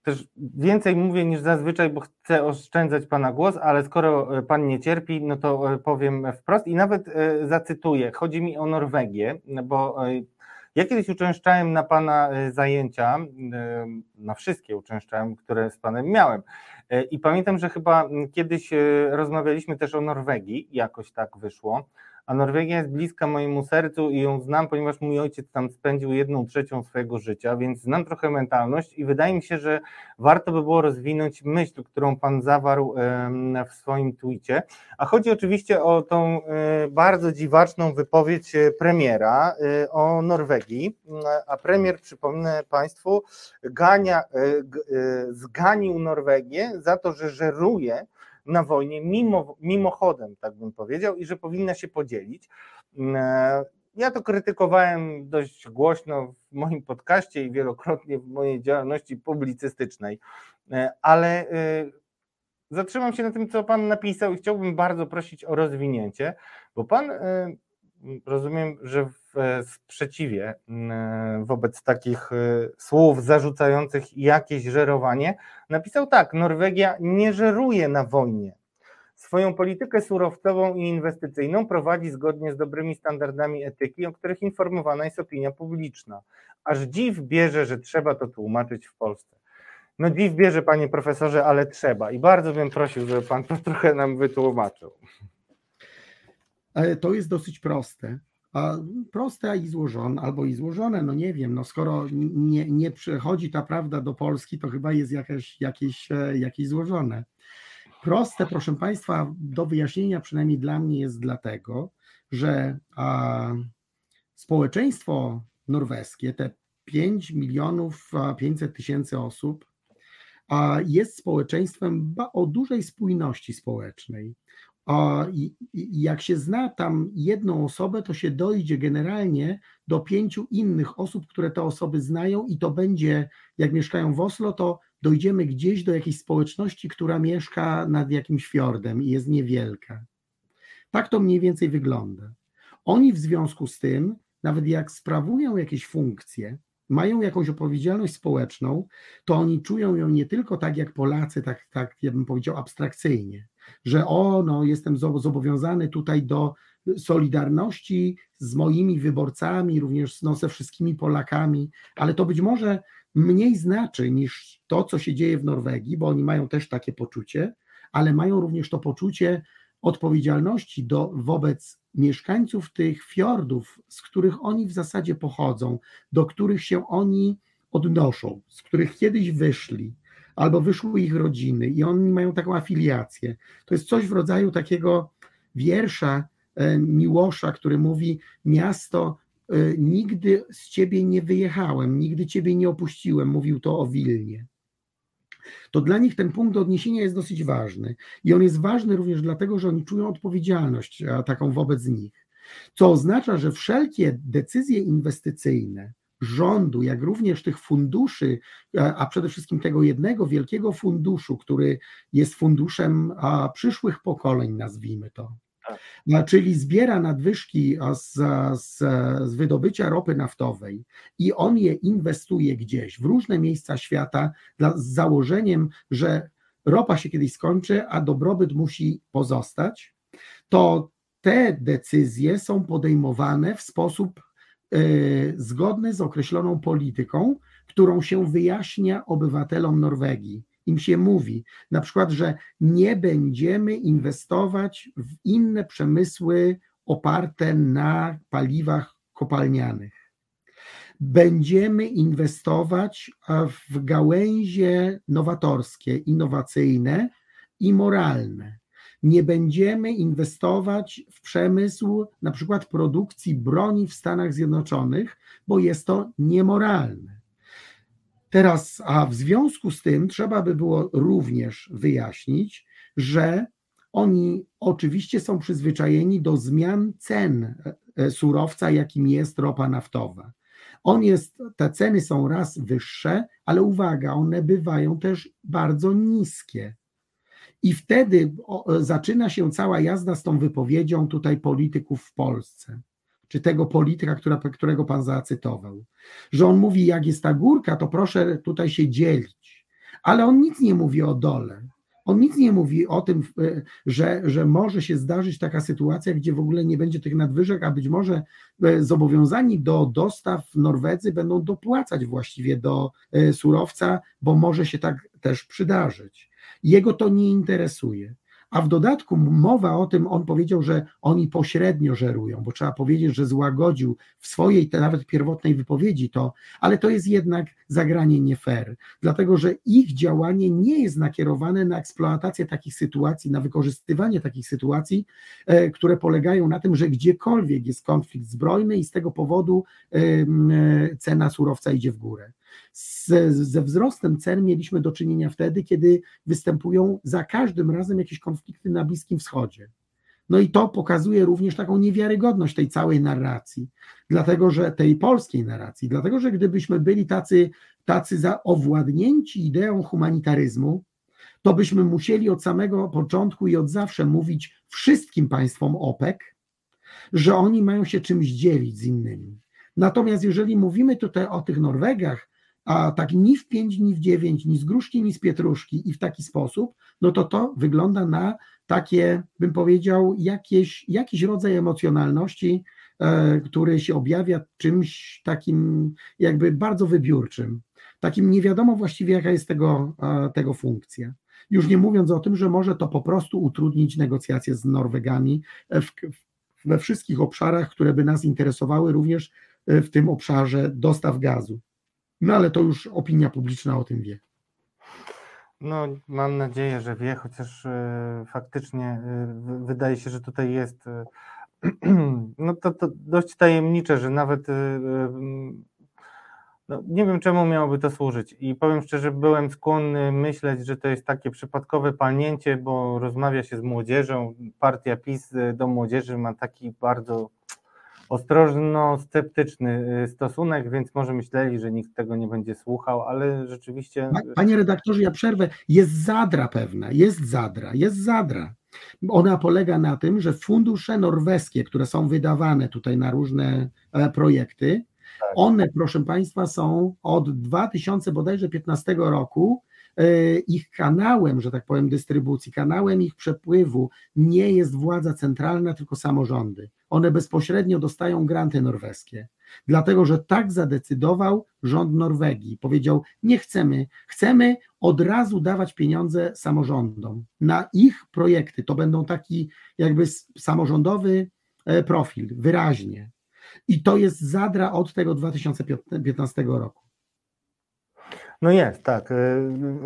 też więcej mówię niż zazwyczaj, bo chcę oszczędzać Pana głos, ale skoro Pan nie cierpi, no to powiem wprost i nawet zacytuję. Chodzi mi o Norwegię, bo ja kiedyś uczęszczałem na Pana zajęcia, na wszystkie uczęszczałem, które z Panem miałem. I pamiętam, że chyba kiedyś rozmawialiśmy też o Norwegii, jakoś tak wyszło a Norwegia jest bliska mojemu sercu i ją znam, ponieważ mój ojciec tam spędził jedną trzecią swojego życia, więc znam trochę mentalność i wydaje mi się, że warto by było rozwinąć myśl, którą Pan zawarł w swoim twicie, a chodzi oczywiście o tą e, bardzo dziwaczną wypowiedź e, premiera e, o Norwegii, a premier, przypomnę Państwu, gania, zganił Norwegię za to, że żeruje na wojnie mimo, mimochodem, tak bym powiedział, i że powinna się podzielić. Mm, e, ja to krytykowałem dość głośno w moim podcaście i wielokrotnie w mojej działalności publicystycznej, e, ale e, zatrzymam się na tym, co Pan napisał i chciałbym bardzo prosić o rozwinięcie, bo Pan rozumiem, że w sprzeciwie wobec takich słów zarzucających jakieś żerowanie, napisał tak: Norwegia nie żeruje na wojnie. Swoją politykę surowcową i inwestycyjną prowadzi zgodnie z dobrymi standardami etyki, o których informowana jest opinia publiczna. Aż dziw bierze, że trzeba to tłumaczyć w Polsce. No dziw bierze, panie profesorze, ale trzeba. I bardzo bym prosił, żeby pan to trochę nam wytłumaczył. To jest dosyć proste. Proste i złożone, albo i złożone, no nie wiem, no skoro nie, nie przychodzi ta prawda do Polski, to chyba jest jakieś, jakieś, e, jakieś złożone. Proste, proszę Państwa, do wyjaśnienia przynajmniej dla mnie jest dlatego, że a, społeczeństwo norweskie, te 5 milionów 500 tysięcy osób, a jest społeczeństwem o dużej spójności społecznej. I jak się zna tam jedną osobę, to się dojdzie generalnie do pięciu innych osób, które te osoby znają, i to będzie, jak mieszkają w Oslo, to dojdziemy gdzieś do jakiejś społeczności, która mieszka nad jakimś fiordem i jest niewielka. Tak to mniej więcej wygląda. Oni w związku z tym, nawet jak sprawują jakieś funkcje, mają jakąś odpowiedzialność społeczną, to oni czują ją nie tylko tak jak Polacy, tak, tak ja bym powiedział abstrakcyjnie, że o, no, jestem zobowiązany tutaj do solidarności z moimi wyborcami, również no, ze wszystkimi Polakami, ale to być może mniej znaczy niż to, co się dzieje w Norwegii, bo oni mają też takie poczucie, ale mają również to poczucie odpowiedzialności do, wobec mieszkańców tych fiordów, z których oni w zasadzie pochodzą, do których się oni odnoszą, z których kiedyś wyszli, albo wyszły ich rodziny i oni mają taką afiliację. To jest coś w rodzaju takiego wiersza e, Miłosza, który mówi: Miasto, e, nigdy z ciebie nie wyjechałem, nigdy ciebie nie opuściłem. Mówił to o Wilnie. To dla nich ten punkt odniesienia jest dosyć ważny. I on jest ważny również dlatego, że oni czują odpowiedzialność taką wobec nich. Co oznacza, że wszelkie decyzje inwestycyjne, rządu, jak również tych funduszy, a przede wszystkim tego jednego wielkiego funduszu, który jest funduszem przyszłych pokoleń, nazwijmy to. Tak. Czyli zbiera nadwyżki z, z, z wydobycia ropy naftowej i on je inwestuje gdzieś w różne miejsca świata dla, z założeniem, że ropa się kiedyś skończy, a dobrobyt musi pozostać, to te decyzje są podejmowane w sposób zgodny z określoną polityką, którą się wyjaśnia obywatelom Norwegii. Im się mówi na przykład, że nie będziemy inwestować w inne przemysły oparte na paliwach kopalnianych. Będziemy inwestować w gałęzie nowatorskie, innowacyjne i moralne nie będziemy inwestować w przemysł na przykład produkcji broni w Stanach Zjednoczonych, bo jest to niemoralne. Teraz, a w związku z tym trzeba by było również wyjaśnić, że oni oczywiście są przyzwyczajeni do zmian cen e, surowca, jakim jest ropa naftowa. On jest, te ceny są raz wyższe, ale uwaga, one bywają też bardzo niskie. I wtedy zaczyna się cała jazda z tą wypowiedzią tutaj polityków w Polsce, czy tego polityka, którego pan zacytował, że on mówi, jak jest ta górka, to proszę tutaj się dzielić. Ale on nic nie mówi o dole. On nic nie mówi o tym, e, że, że może się zdarzyć taka sytuacja, gdzie w ogóle nie będzie tych nadwyżek, a być może e, zobowiązani do dostaw Norwedzy będą dopłacać właściwie do e, surowca, bo może się tak też przydarzyć. Jego to nie interesuje. A w dodatku mowa o tym, on powiedział, że oni pośrednio żerują, bo trzeba powiedzieć, że złagodził w swojej nawet pierwotnej wypowiedzi to, ale to jest jednak zagranie nie fair, dlatego że ich działanie nie jest nakierowane na eksploatację takich sytuacji, na wykorzystywanie takich sytuacji, e, które polegają na tym, że gdziekolwiek jest konflikt zbrojny i z tego powodu e, cena surowca idzie w górę. Z, ze wzrostem cen mieliśmy do czynienia wtedy, kiedy występują za każdym razem jakieś konflikty na Bliskim Wschodzie. No i to pokazuje również taką niewiarygodność tej całej narracji, dlatego że tej polskiej narracji, dlatego że gdybyśmy byli tacy, tacy zaowładnięci ideą humanitaryzmu, to byśmy musieli od samego początku i od zawsze mówić wszystkim państwom OPEC, że oni mają się czymś dzielić z innymi. Natomiast jeżeli mówimy tutaj o tych Norwegach, a tak ni w pięć, ni w dziewięć, ni z gruszki, ni z pietruszki i w taki sposób, no to to wygląda na takie, bym powiedział, jakieś, jakiś rodzaj emocjonalności, e, który się objawia czymś takim jakby bardzo wybiórczym. Takim nie wiadomo właściwie, jaka jest tego, e, tego funkcja. Już nie mówiąc o tym, że może to po prostu utrudnić negocjacje z Norwegami w, we wszystkich obszarach, które by nas interesowały, również e, w tym obszarze dostaw gazu. No ale to już opinia publiczna o tym wie. No, mam nadzieję, że wie, chociaż y, faktycznie y, wydaje się, że tutaj jest y, no to, to dość tajemnicze, że nawet no, nie wiem czemu miałoby to służyć i powiem szczerze, byłem skłonny myśleć, że to jest takie przypadkowe palnięcie, bo rozmawia się z młodzieżą, partia PiS do młodzieży ma taki bardzo ostrożno-sceptyczny y, stosunek, więc może myśleli, że nikt tego nie będzie słuchał, ale rzeczywiście. Panie redaktorze, ja przerwę. Jest zadra pewna, jest zadra, jest zadra. Ona polega na tym, że fundusze norweskie, które są wydawane tutaj na różne e, projekty, tak. one, proszę Państwa, są od 2015 roku ich kanałem, że tak powiem, dystrybucji, kanałem ich przepływu nie jest władza centralna, tylko samorządy. One bezpośrednio dostają granty norweskie, dlatego że tak zadecydował rząd Norwegii. Powiedział: Nie chcemy, chcemy od razu dawać pieniądze samorządom na ich projekty. To będą taki jakby samorządowy e, profil, wyraźnie. I to jest zadra od tego 2015 roku. No jest, tak. E,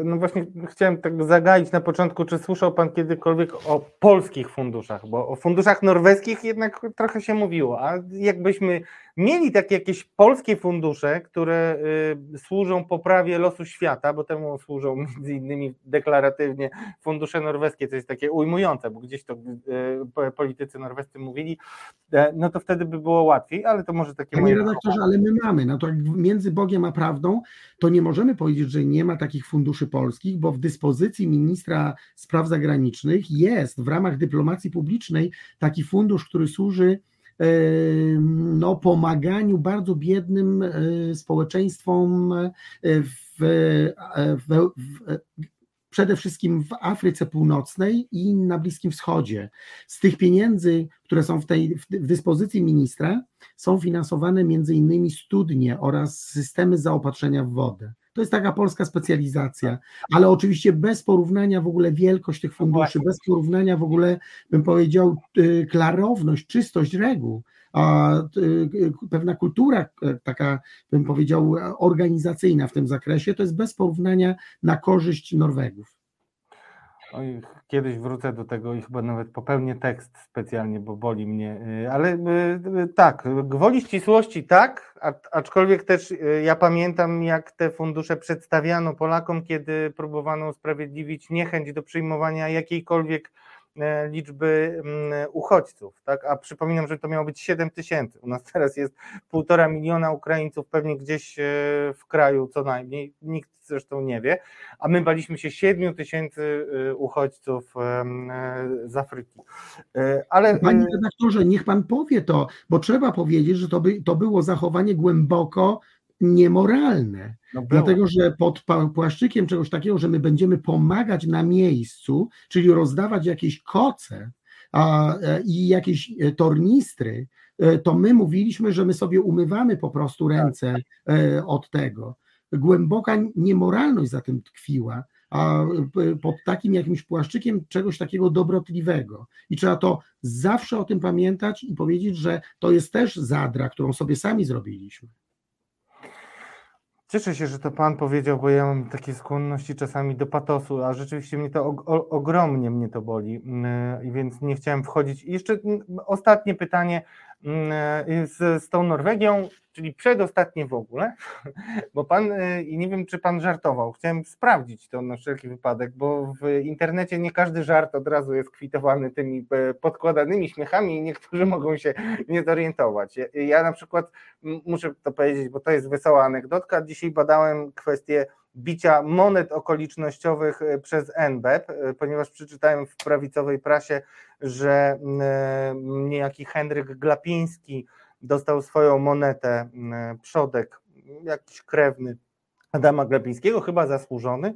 no właśnie chciałem tak zagaić na początku, czy słyszał Pan kiedykolwiek o polskich funduszach, bo o funduszach norweskich jednak trochę się mówiło, a jakbyśmy mieli takie jakieś polskie fundusze, które y, służą poprawie losu świata, bo temu służą między innymi deklaratywnie fundusze norweskie, co jest takie ujmujące, bo gdzieś to y, politycy norwescy mówili, e, no to wtedy by było łatwiej, ale to może takie Panie moje... redaktorze, ale my mamy, no to jak między Bogiem a prawdą, to nie możemy powiedzieć, że nie ma takich funduszy polskich, bo w dyspozycji ministra spraw zagranicznych jest w ramach dyplomacji publicznej taki fundusz, który służy no, pomaganiu bardzo biednym e, społeczeństwom e, w, e, w, w, przede wszystkim w Afryce Północnej i na Bliskim Wschodzie. Z tych pieniędzy, które są w tej w dyspozycji ministra, są finansowane między innymi studnie oraz systemy zaopatrzenia w wodę. To jest taka polska specjalizacja, ale oczywiście bez porównania w ogóle wielkość tych funduszy, bez porównania w ogóle, bym powiedział, y, klarowność, czystość reguł, a y, pewna kultura e, taka, bym powiedział, organizacyjna w tym zakresie, to jest bez porównania na korzyść Norwegów. Oj, kiedyś wrócę do tego i chyba nawet popełnię tekst specjalnie, bo boli mnie. Y, ale y, tak, gwoli ścisłości tak, aczkolwiek też ja pamiętam, jak te fundusze przedstawiano Polakom, kiedy próbowano usprawiedliwić niechęć do przyjmowania jakiejkolwiek liczby mm, uchodźców, tak? A przypominam, że to miało być 7 tysięcy. U nas teraz jest półtora miliona Ukraińców, pewnie gdzieś e, w kraju co najmniej, nikt zresztą nie wie, a my baliśmy się 7 tysięcy e, uchodźców z Afryki. Ale... Panie redaktorze, niech pan powie to, bo trzeba powiedzieć, że to, by, to było zachowanie głęboko niemoralne. No dlatego, że pod płaszczykiem czegoś takiego, że my będziemy pomagać na miejscu, czyli rozdawać jakieś koce a, e, i jakieś e, tornistry, e, to my mówiliśmy, że my sobie umywamy po prostu tak. ręce od tego. Głęboka niemoralność za tym tkwiła, a pod takim jakimś płaszczykiem czegoś takiego dobrotliwego. I trzeba to zawsze o tym pamiętać i powiedzieć, że to jest też zadra, którą sobie sami zrobiliśmy. Cieszę się, że to Pan powiedział, bo ja mam takie skłonności czasami do patosu, a rzeczywiście mnie to ogromnie mnie to boli, mm, więc nie chciałem wchodzić. I jeszcze mm, ostatnie pytanie z, z tą Norwegią czyli przedostatnie w ogóle, bo pan, y, i nie wiem, czy pan żartował, chciałem sprawdzić to na wszelki wypadek, bo w internecie nie każdy żart od razu jest kwitowany tymi e, podkładanymi śmiechami i niektórzy mogą się nie zorientować. Ja na przykład muszę to powiedzieć, bo to jest wesoła anegdotka, dzisiaj badałem kwestię bicia monet okolicznościowych e, przez NBEP, e, ponieważ przeczytałem w prawicowej prasie, że niejaki Henryk Glapiński dostał swoją monetę przodek, jakiś krewny Adama Glebińskiego, chyba zasłużony,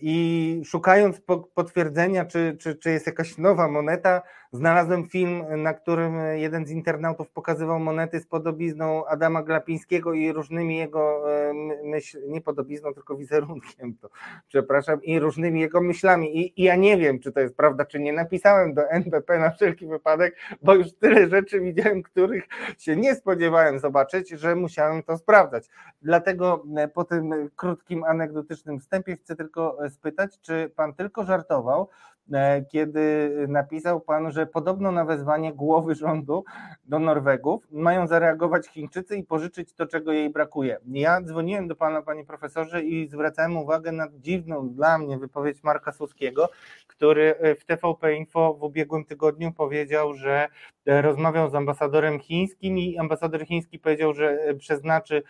i szukając potwierdzenia, czy, czy, czy jest jakaś nowa moneta, znalazłem film, na którym jeden z internautów pokazywał monety z podobizną Adama Glapińskiego i różnymi jego e, myśl, nie podobizną, tylko wizerunkiem, to przepraszam, i różnymi jego myślami. I, I, ja nie wiem, czy to jest prawda, czy nie. Napisałem do NBP na wszelki wypadek, bo już tyle rzeczy widziałem, których się nie spodziewałem zobaczyć, że musiałem to sprawdzać. Dlatego e, po tym krótkim anegdotycznym wstępie chcę tylko e, spytać, czy pan tylko żartował, kiedy napisał pan, że podobno na wezwanie głowy rządu do Norwegów mają zareagować Chińczycy i pożyczyć to, czego jej brakuje. Ja dzwoniłem do pana, panie profesorze, i zwracałem uwagę na dziwną dla mnie wypowiedź Marka Suskiego, który w TVP Info w ubiegłym tygodniu powiedział, że rozmawiał z ambasadorem chińskim i ambasador chiński powiedział, że przeznaczy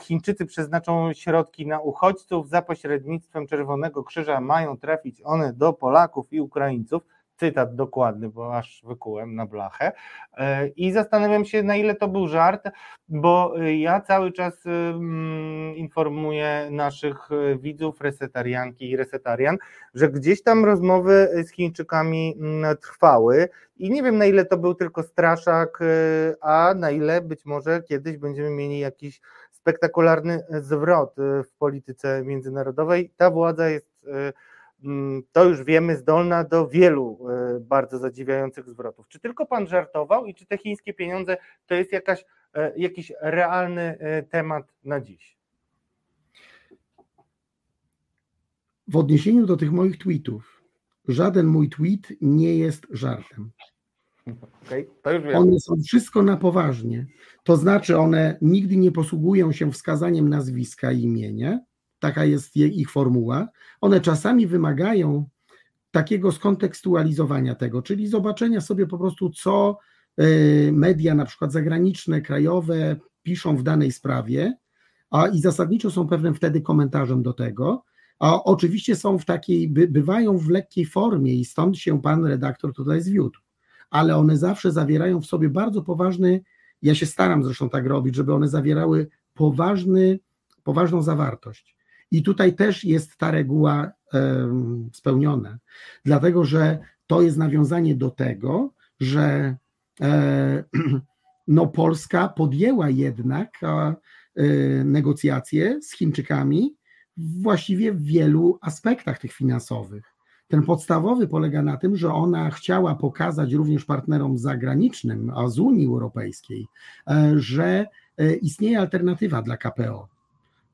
Chińczycy przeznaczą środki na uchodźców za pośrednictwem Czerwonego Krzyża, mają trafić one do Polaków i Ukraińców. Cytat dokładny, bo aż wykułem na blachę. E, I zastanawiam się, na ile to był żart, bo ja cały czas informuję naszych widzów, resetarianki i resetarian, że gdzieś tam rozmowy z Chińczykami trwały i nie wiem, na ile to był tylko straszak, a na ile być może kiedyś będziemy mieli jakiś spektakularny zwrot w polityce międzynarodowej. Ta władza jest Mm, to już wiemy, zdolna do wielu e, bardzo zadziwiających zwrotów. Czy tylko pan żartował i czy te chińskie pieniądze to jest jakaś, e, jakiś realny e, temat na dziś? W odniesieniu do tych moich tweetów, żaden mój tweet nie jest żartem. Okay, to już wiem. One są wszystko na poważnie. To znaczy, one nigdy nie posługują się wskazaniem nazwiska i imienia, taka jest ich formuła, one czasami wymagają takiego skontekstualizowania tego, czyli zobaczenia sobie po prostu, co e, media, na przykład zagraniczne, krajowe, piszą w danej sprawie, a i zasadniczo są pewnym wtedy komentarzem do tego, a oczywiście są w takiej, by, bywają w lekkiej formie i stąd się pan redaktor tutaj zwiódł, ale one zawsze zawierają w sobie bardzo poważny, ja się staram zresztą tak robić, żeby one zawierały poważny, poważną zawartość. I tutaj też jest ta reguła spełniona, dlatego że to jest nawiązanie do tego, że e, no Polska podjęła jednak e, negocjacje z Chińczykami właściwie w wielu aspektach tych finansowych. Ten podstawowy polega na tym, że ona chciała pokazać również partnerom zagranicznym, a z Unii Europejskiej, e, że istnieje alternatywa dla KPO,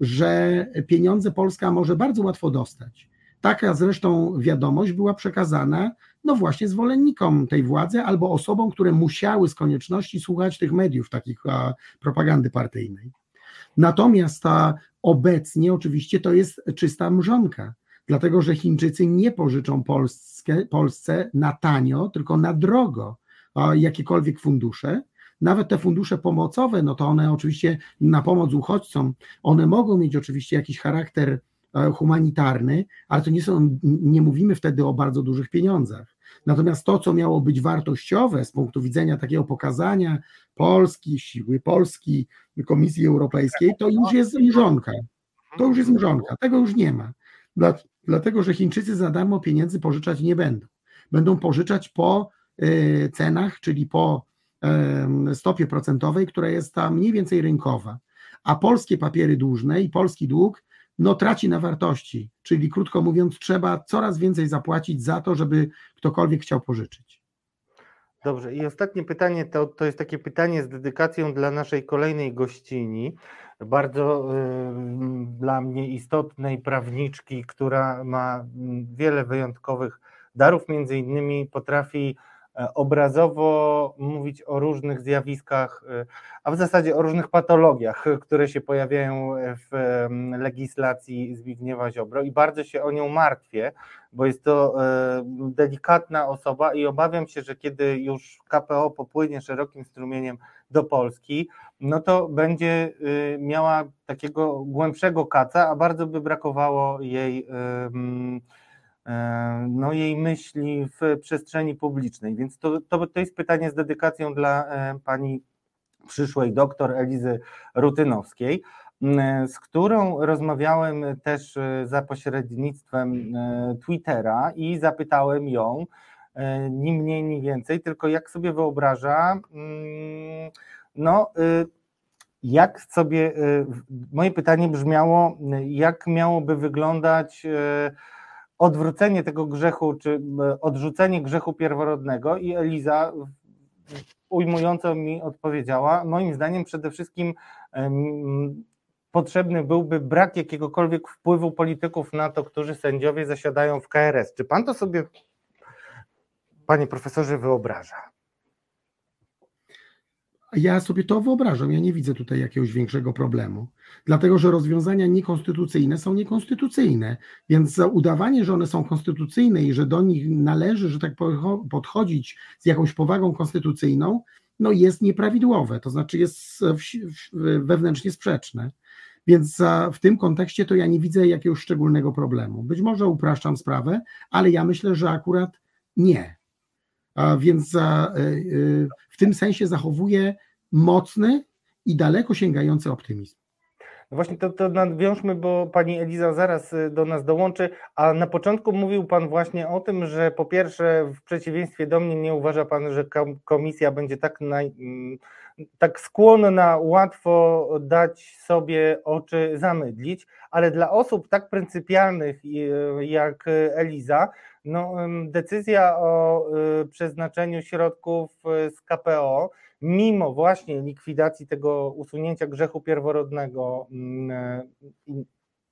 że pieniądze Polska może bardzo łatwo dostać. Taka zresztą wiadomość była przekazana no właśnie zwolennikom tej władzy albo osobom, które musiały z konieczności słuchać tych mediów, takich a, propagandy partyjnej. Natomiast ta obecnie oczywiście to jest czysta mrzonka, dlatego że Chińczycy nie pożyczą Polsce, Polsce na tanio, tylko na drogo jakiekolwiek fundusze, nawet te fundusze pomocowe, no to one oczywiście na pomoc uchodźcom, one mogą mieć oczywiście jakiś charakter e, humanitarny, ale to nie są, nie mówimy wtedy o bardzo dużych pieniądzach. Natomiast to, co miało być wartościowe z punktu widzenia takiego pokazania Polski, siły Polski, Komisji Europejskiej, to już jest mrzonka. To już jest mrzonka, tego już nie ma. Dlatego, że Chińczycy za darmo pieniędzy pożyczać nie będą. Będą pożyczać po e, cenach, czyli po stopie procentowej, która jest tam mniej więcej rynkowa, a polskie papiery dłużne i polski dług no, traci na wartości, czyli krótko mówiąc, trzeba coraz więcej zapłacić za to, żeby ktokolwiek chciał pożyczyć. Dobrze, i ostatnie pytanie to, to jest takie pytanie z dedykacją dla naszej kolejnej gościni, bardzo y, dla mnie istotnej prawniczki, która ma wiele wyjątkowych darów, między innymi potrafi obrazowo mówić o różnych zjawiskach, e, a w zasadzie o różnych patologiach, które się pojawiają w legislacji Zbigniewa Ziobro. I bardzo się o nią martwię, bo jest to e, delikatna osoba i obawiam się, że kiedy już KPO popłynie szerokim strumieniem do Polski, no to będzie miała takiego głębszego kaca, a bardzo by brakowało jej E, no, jej myśli w przestrzeni publicznej. Więc to, to, to jest pytanie z dedykacją dla e, pani przyszłej doktor Elizy Rutynowskiej, z którą rozmawiałem też e, za pośrednictwem Twittera i zapytałem ją, ni mniej, ni więcej, tylko jak sobie wyobraża, no, jak sobie, moje pytanie brzmiało, jak miałoby wyglądać odwrócenie tego grzechu, czy e, odrzucenie grzechu pierworodnego i Eliza ujmująco mi odpowiedziała, moim zdaniem przede wszystkim potrzebny byłby brak jakiegokolwiek wpływu polityków na to, którzy sędziowie zasiadają w KRS. Czy pan to sobie, panie profesorze, wyobraża? Ja sobie to wyobrażam, ja nie widzę tutaj jakiegoś większego problemu, dlatego że rozwiązania niekonstytucyjne są niekonstytucyjne, więc udawanie, że one są konstytucyjne i że do nich należy, że tak podchodzić z jakąś powagą konstytucyjną, no jest nieprawidłowe, to znaczy jest wewnętrznie sprzeczne. Więc w tym kontekście to ja nie widzę jakiegoś szczególnego problemu. Być może upraszczam sprawę, ale ja myślę, że akurat nie. A więc za, w tym sensie zachowuje mocny i daleko sięgający optymizm. No właśnie to, to nadwiążmy, bo pani Eliza zaraz y, do nas dołączy, a na początku mówił pan właśnie o tym, że po pierwsze w przeciwieństwie do mnie nie uważa pan, że komisja będzie tak, naj, mm, tak skłonna łatwo dać sobie oczy zamydlić, ale dla osób tak pryncypialnych jak Eliza, no, decyzja o y, przeznaczeniu środków z KPO mimo właśnie likwidacji tego usunięcia grzechu pierworodnego mm, e,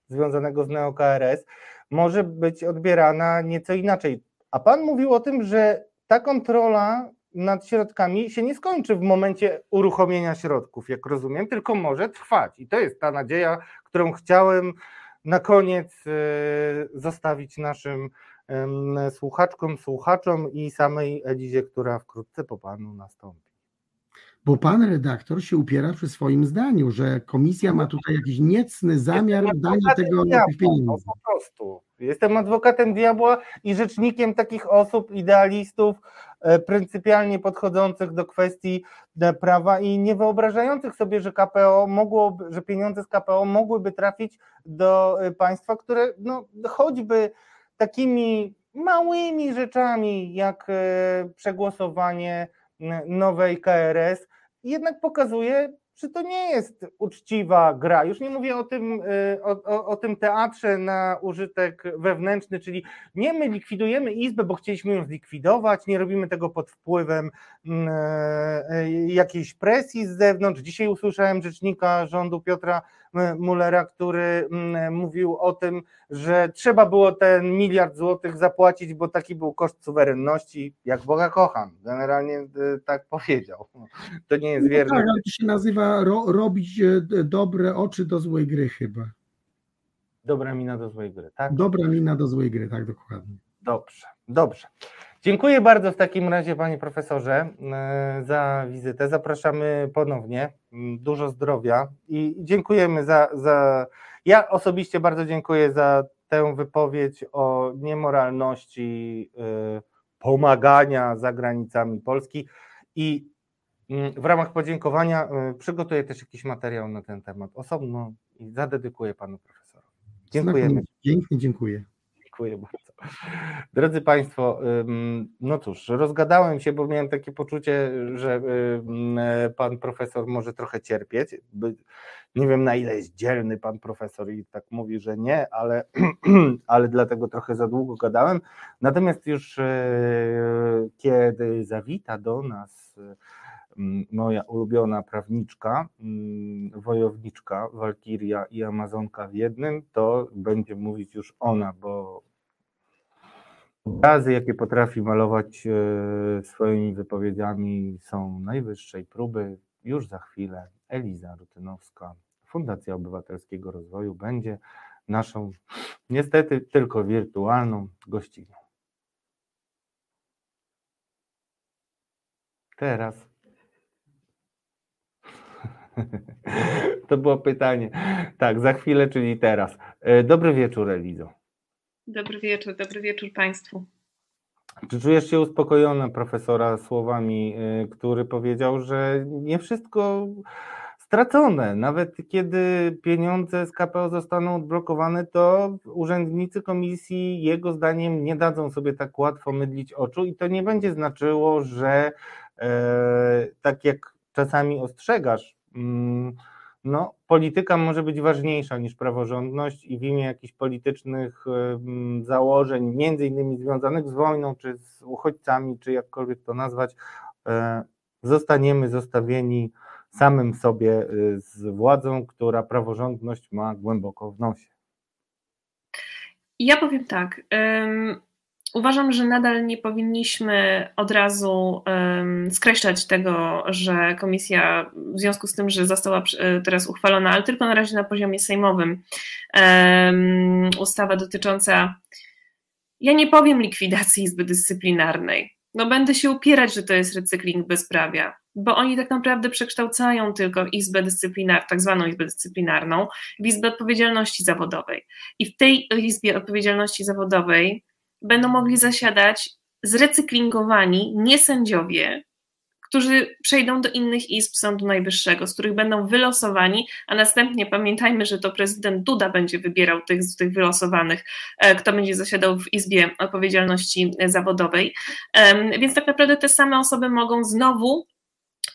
związanego z NeoKRS, może być odbierana nieco inaczej. A Pan mówił o tym, że ta kontrola nad środkami się nie skończy w momencie uruchomienia środków, jak rozumiem, tylko może trwać. I to jest ta nadzieja, którą chciałem na koniec e, zostawić naszym słuchaczkom, słuchaczom i samej Elizie, która wkrótce po Panu nastąpi bo pan redaktor się upiera przy swoim zdaniu, że komisja ma tutaj jakiś niecny zamiar dania tego diabła, pieniędzy. No po prostu. Jestem adwokatem diabła i rzecznikiem takich osób, idealistów, e, pryncypialnie podchodzących do kwestii e, prawa i nie wyobrażających sobie, że KPO mogło, że pieniądze z KPO mogłyby trafić do e, państwa, które no, choćby takimi małymi rzeczami jak przegłosowanie nowej KRS jednak pokazuje, że to nie jest uczciwa gra. Już nie mówię o tym, y, o, o, o, tym teatrze na użytek wewnętrzny, czyli nie my likwidujemy izbę, bo chcieliśmy ją zlikwidować, nie robimy tego pod wpływem e, jakiejś presji z zewnątrz. Dzisiaj usłyszałem rzecznika rządu Piotra Mullera, który mm, mówił o tym, że trzeba było ten miliard złotych zapłacić, bo taki był koszt suwerenności, jak Boga kocham. Generalnie y, tak powiedział. To nie jest no wierne. Tak, ale to się nazywa ro, robić e, dobre oczy do złej gry chyba. Dobra mina do złej gry, tak? Dobra mina do złej gry, tak dokładnie. Dobrze, dobrze. Dziękuję bardzo w takim razie, panie profesorze, e, za wizytę. Zapraszamy ponownie. Mm, dużo zdrowia i dziękujemy za, za. Ja osobiście bardzo dziękuję za tę wypowiedź o niemoralności e, pomagania za granicami Polski i mm, w ramach podziękowania e, przygotuję też jakiś materiał na ten temat osobno i zadedykuję panu profesorowi. Dziękujemy. Pięknie dziękuję. Dziękuję bardzo. Drodzy Państwo, no cóż, rozgadałem się, bo miałem takie poczucie, że pan profesor może trochę cierpieć. Nie wiem na ile jest dzielny pan profesor i tak mówi, że nie, ale, ale dlatego trochę za długo gadałem. Natomiast już e, kiedy zawita do nas moja ulubiona prawniczka, wojowniczka, Walkiria i Amazonka w jednym, to będzie mówić już ona, bo obrazy, jakie potrafi malować e, swoimi wypowiedziami są najwyższej próby. Już za chwilę Eliza Rutynowska, Fundacja Obywatelskiego Rozwoju będzie naszą, niestety tylko wirtualną gościnią. Teraz To było pytanie. Tak, za chwilę, czyli teraz. E, dobry wieczór, Elizo. Dobry wieczór, dobry wieczór Państwu. Czy czujesz się uspokojona profesora słowami, e, który powiedział, że nie wszystko stracone. Nawet kiedy pieniądze z KPO zostaną odblokowane, to urzędnicy komisji jego zdaniem nie dadzą sobie tak łatwo mydlić oczu i to nie będzie znaczyło, że e, tak jak czasami ostrzegasz, Mm, no, polityka może być ważniejsza niż praworządność i w imię jakichś politycznych założeń, między innymi związanych z wojną, czy z uchodźcami, czy jakkolwiek to nazwać, e, zostaniemy zostawieni samym sobie y, z władzą, która praworządność ma głęboko w nosie. Ja powiem tak. Uważam, że nadal nie powinniśmy od razu um, skreślać tego, że komisja, w związku z tym, że została e, teraz uchwalona, ale tylko na razie na poziomie sejmowym, um, ustawa dotycząca, ja nie powiem likwidacji Izby Dyscyplinarnej. No będę się upierać, że to jest recykling bezprawia, bo oni tak naprawdę przekształcają tylko Izbę Dyscyplinarną, tak zwaną Izbę Dyscyplinarną, w Izbę Odpowiedzialności Zawodowej. I w tej Izbie Odpowiedzialności Zawodowej będą mogli zasiadać zrecyklingowani niesędziowie, którzy przejdą do innych izb Sądu Najwyższego, z których będą wylosowani, a następnie pamiętajmy, że to prezydent Duda będzie wybierał tych z tych wylosowanych, e, kto będzie zasiadał w Izbie Odpowiedzialności Zawodowej. Więc tak naprawdę te same osoby mogą znowu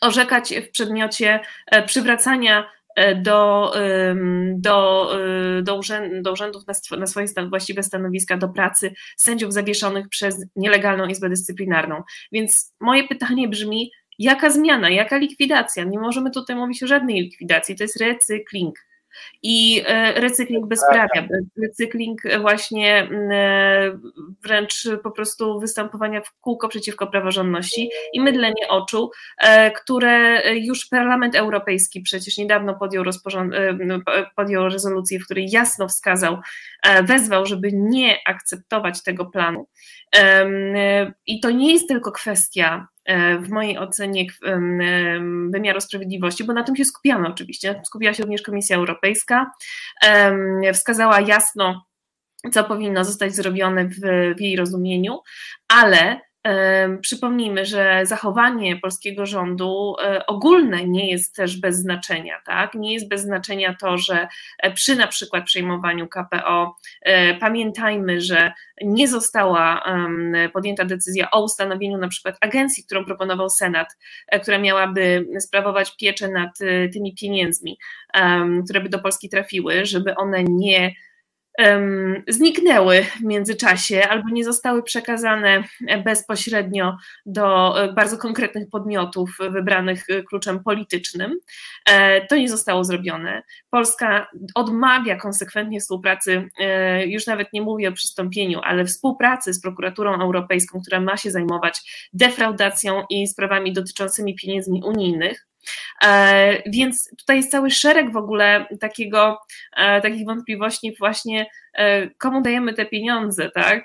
orzekać w przedmiocie e, przywracania do, do, do, urzęd, do urzędów na, na swoje stan, właściwe stanowiska, do pracy sędziów zawieszonych przez nielegalną Izbę Dyscyplinarną. Więc moje pytanie brzmi, Jaka zmiana, jaka likwidacja? Nie możemy tutaj mówić o żadnej likwidacji, to jest recykling. I e, recykling bezprawia, recykling właśnie e, wręcz po prostu występowania w kółko przeciwko praworządności i mydlenie oczu, e, które już Parlament Europejski przecież niedawno podjął, podjął rezolucję, w której jasno wskazał, wezwał, żeby nie akceptować tego planu. I to nie jest tylko kwestia w mojej ocenie wymiaru sprawiedliwości, bo na tym się skupiamy oczywiście. Skupiła się również Komisja Europejska, wskazała jasno, co powinno zostać zrobione w, w jej rozumieniu, ale Przypomnijmy, że zachowanie polskiego rządu e, ogólne nie jest też bez znaczenia, tak? Nie jest bez znaczenia to, że e, przy na przykład przejmowaniu KPO e, pamiętajmy, że nie została podjęta decyzja o ustanowieniu na przykład agencji, którą proponował Senat, która miałaby sprawować pieczę nad tymi pieniędzmi, które by do Polski trafiły, żeby one nie zniknęły w międzyczasie albo nie zostały przekazane bezpośrednio do e, bardzo konkretnych podmiotów wybranych e, kluczem politycznym. E, to nie zostało zrobione. Polska odmawia konsekwentnie współpracy, już nawet nie mówię o przystąpieniu, ale współpracy z prokuraturą europejską, która ma się zajmować defraudacją i sprawami dotyczącymi pieniędzy unijnych. E, więc tutaj jest cały szereg w ogóle takiego, e, takich wątpliwości właśnie, e, komu dajemy te pieniądze, tak?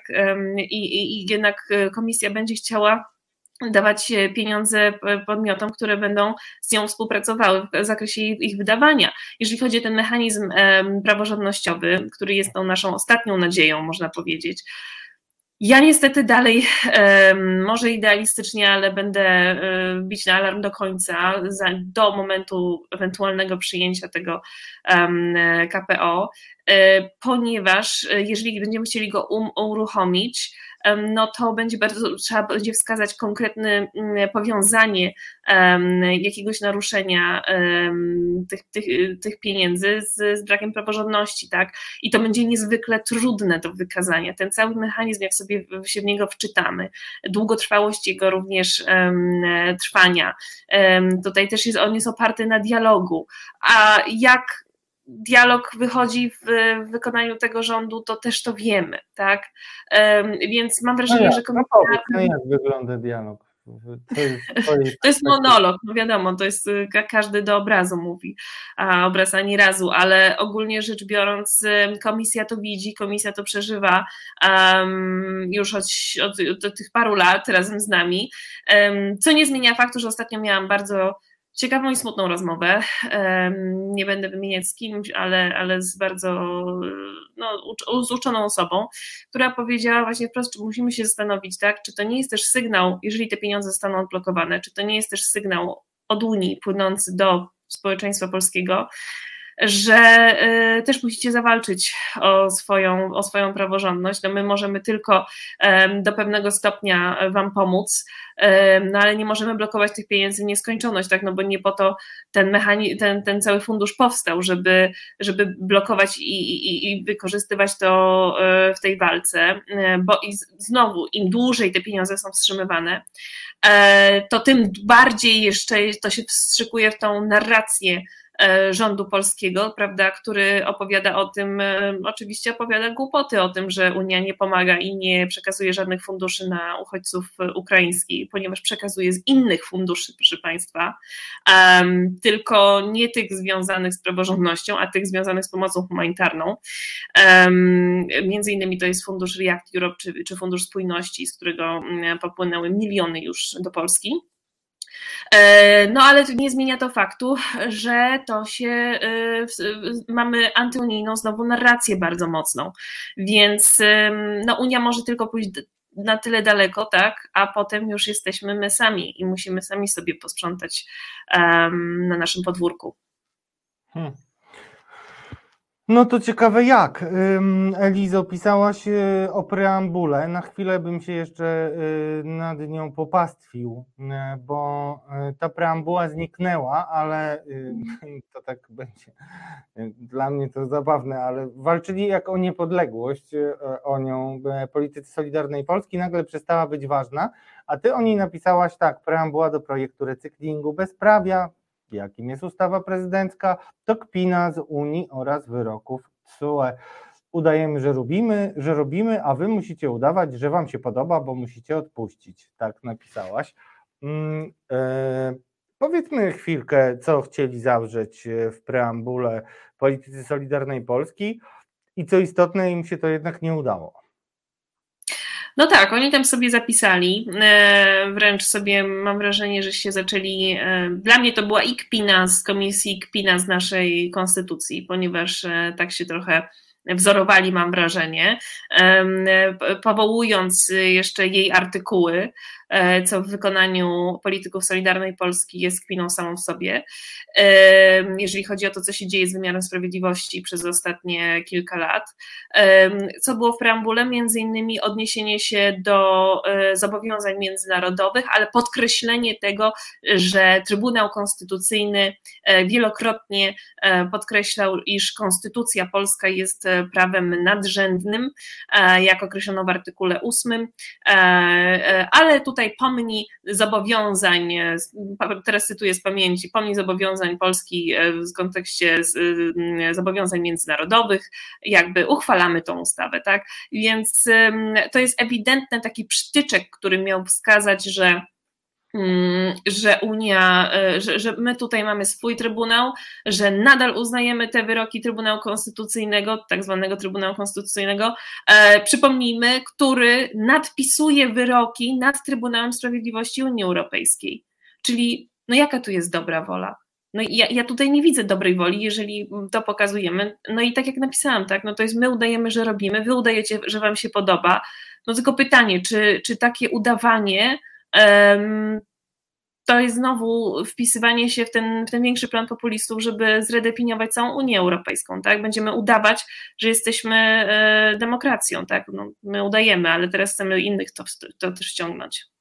I, i, i jednak komisja będzie chciała dawać pieniądze podmiotom, które będą z nią współpracowały w zakresie ich wydawania. Jeżeli chodzi o ten mechanizm praworządnościowy, który jest tą naszą ostatnią nadzieją, można powiedzieć, ja niestety dalej, może idealistycznie, ale będę bić na alarm do końca, do momentu ewentualnego przyjęcia tego KPO, e, ponieważ e, jeżeli będziemy chcieli go um, uruchomić, no to będzie bardzo, trzeba będzie wskazać konkretne mm, powiązanie jakiegoś naruszenia tych, tych, tych pieniędzy z, z brakiem praworządności, tak? I to będzie niezwykle trudne do wykazania. Ten cały mechanizm, jak sobie się w niego wczytamy, długotrwałość jego również trwania, tutaj też jest, on jest oparty na dialogu, a jak dialog wychodzi w, wykonaniu tego rządu, to też to wiemy, tak? Więc mam wrażenie, no jak, że komisja... No powiedz, no jak wygląda dialog? To jest, to jest monolog, no wiadomo, to jest każdy do obrazu mówi, a obraz ani razu, ale ogólnie rzecz biorąc, komisja to widzi, komisja to przeżywa um, już od, od, od, tych paru lat razem z nami, um, co nie zmienia faktu, że ostatnio miałam bardzo ciekawą i smutną rozmowę. Nie będę wymieniać z kimś, ale, ale z bardzo no, z uczoną osobą, która powiedziała właśnie wprost, czy musimy się zastanowić, tak, czy to nie jest też sygnał, jeżeli te pieniądze zostaną odblokowane, czy to nie jest też sygnał od Unii płynący do społeczeństwa polskiego, że y, też musicie zawalczyć o swoją, o swoją praworządność. No my możemy tylko do pewnego stopnia Wam pomóc, no ale nie możemy blokować tych pieniędzy w nieskończoność, tak? No bo nie po to ten mechanizm, ten, ten cały fundusz powstał, żeby, żeby blokować i, i, i wykorzystywać to e, w tej walce, e, bo i znowu im dłużej te pieniądze są wstrzymywane, e, to tym bardziej jeszcze to się wstrzykuje w tą narrację rządu polskiego, prawda, który opowiada o tym, e, oczywiście opowiada głupoty o tym, że Unia nie pomaga i nie przekazuje żadnych funduszy na uchodźców ukraińskich, ponieważ przekazuje z innych funduszy, proszę Państwa, um, tylko nie tych związanych z praworządnością, a tych związanych z pomocą humanitarną. Um, między innymi to jest fundusz React Europe czy, czy Fundusz Spójności, z którego mm, popłynęły miliony już do Polski. E, no ale nie zmienia to faktu, że to się e, mamy antyunijną znowu narrację bardzo mocną. Więc no, Unia może tylko pójść na tyle daleko, tak, a potem już jesteśmy my sami i musimy sami sobie posprzątać um, na naszym podwórku. Hmm. No to ciekawe jak. Elizo, pisałaś y, o preambule. Na chwilę bym się jeszcze y, nad nią popastwił, y, bo ta preambuła zniknęła, ale to tak będzie. Dla mnie to zabawne, ale walczyli jak o niepodległość, o nią politycy Solidarnej Polski, nagle przestała być ważna, a ty o niej napisałaś tak, preambuła do projektu recyklingu bezprawia, jakim jest ustawa prezydencka, to kpina z Unii oraz wyroków TSUE. Udajemy, że robimy, że robimy, a wy musicie udawać, że wam się podoba, bo musicie odpuścić. Tak napisałaś. Mm, e, powiedzmy chwilkę, co chcieli zawrzeć w preambule politycy Solidarnej Polski i co istotne, im się to jednak nie udało. No tak, oni tam sobie zapisali, e, wręcz sobie mam wrażenie, że się zaczęli, e, dla mnie to była ikpina z komisji, ikpina z naszej konstytucji, ponieważ e, tak się trochę wzorowali, mam wrażenie, powołując jeszcze jej artykuły, co w wykonaniu polityków Solidarnej Polski jest kpiną samą w sobie. E, jeżeli chodzi o to, co się dzieje z wymiarem sprawiedliwości przez ostatnie kilka lat. E, co było w preambule? Między innymi odniesienie się do zobowiązań międzynarodowych, ale podkreślenie tego, że Trybunał Konstytucyjny wielokrotnie podkreślał, iż Konstytucja Polska jest prawem nadrzędnym, jak określono w artykule 8, ale tutaj tutaj pomni zobowiązań, e, teraz cytuję z pamięci, pomni zobowiązań Polski e, w kontekście e, zobowiązań międzynarodowych, jakby uchwalamy tą ustawę, tak? Więc to jest ewidentny taki przytyczek, który miał wskazać, że Mm, że Unia, e, że, że my tutaj mamy swój Trybunał, że nadal uznajemy te wyroki Trybunału Konstytucyjnego, tak zwanego Trybunału Konstytucyjnego, e, przypomnijmy, który nadpisuje wyroki nad Trybunałem Sprawiedliwości Unii Europejskiej. Czyli, no jaka tu jest dobra wola? No ja, ja tutaj nie widzę dobrej woli, jeżeli to pokazujemy. No i tak jak napisałam, tak, no to jest my udajemy, że robimy, wy udajecie, że wam się podoba. No tylko pytanie, czy, czy takie udawanie to jest znowu wpisywanie się w ten, w ten większy plan populistów, żeby zredefiniować całą Unię Europejską, tak? Będziemy udawać, że jesteśmy e, demokracją, tak? No, my udajemy, ale teraz chcemy innych to, to też ściągnąć.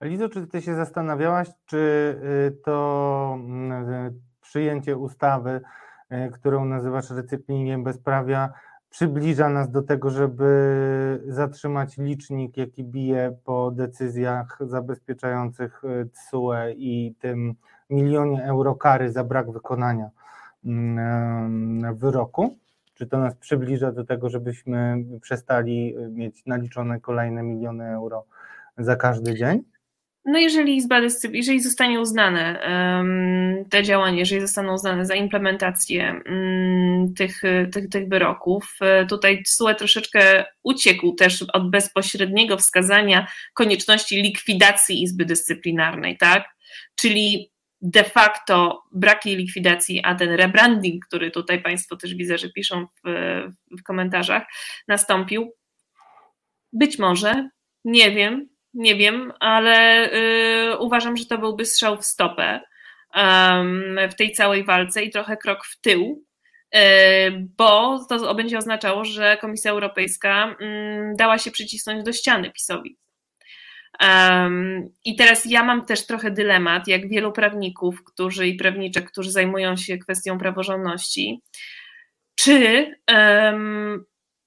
Lizo, czy ty się zastanawiałaś, czy y, to mm, y, przyjęcie ustawy, y, którą nazywasz recyklingiem bezprawia, przybliża nas do tego, żeby zatrzymać licznik, jaki bije po decyzjach zabezpieczających TSUE i tym milionie euro kary za brak wykonania mm, wyroku? Czy to nas przybliża do tego, żebyśmy przestali mieć naliczone kolejne miliony euro za każdy dzień? No jeżeli Izba Dyscypliny, jeżeli zostanie uznane um, te działania, jeżeli zostaną uznane za implementację um, tych, tych, tych wyroków, e, tutaj TSUE troszeczkę uciekł też od bezpośredniego wskazania konieczności likwidacji Izby Dyscyplinarnej, tak? Czyli de facto brak jej likwidacji, a ten rebranding, który tutaj Państwo też widzę, że piszą w, w komentarzach, nastąpił. Być może, nie wiem, nie wiem, ale y, uważam, że to byłby strzał w stopę um, w tej całej walce i trochę krok w tył, y, bo to będzie oznaczało, że Komisja Europejska y, dała się przycisnąć do ściany PiSowi. Um, I teraz ja mam też trochę dylemat, jak wielu prawników, którzy i prawniczek, którzy zajmują się kwestią praworządności, czy um,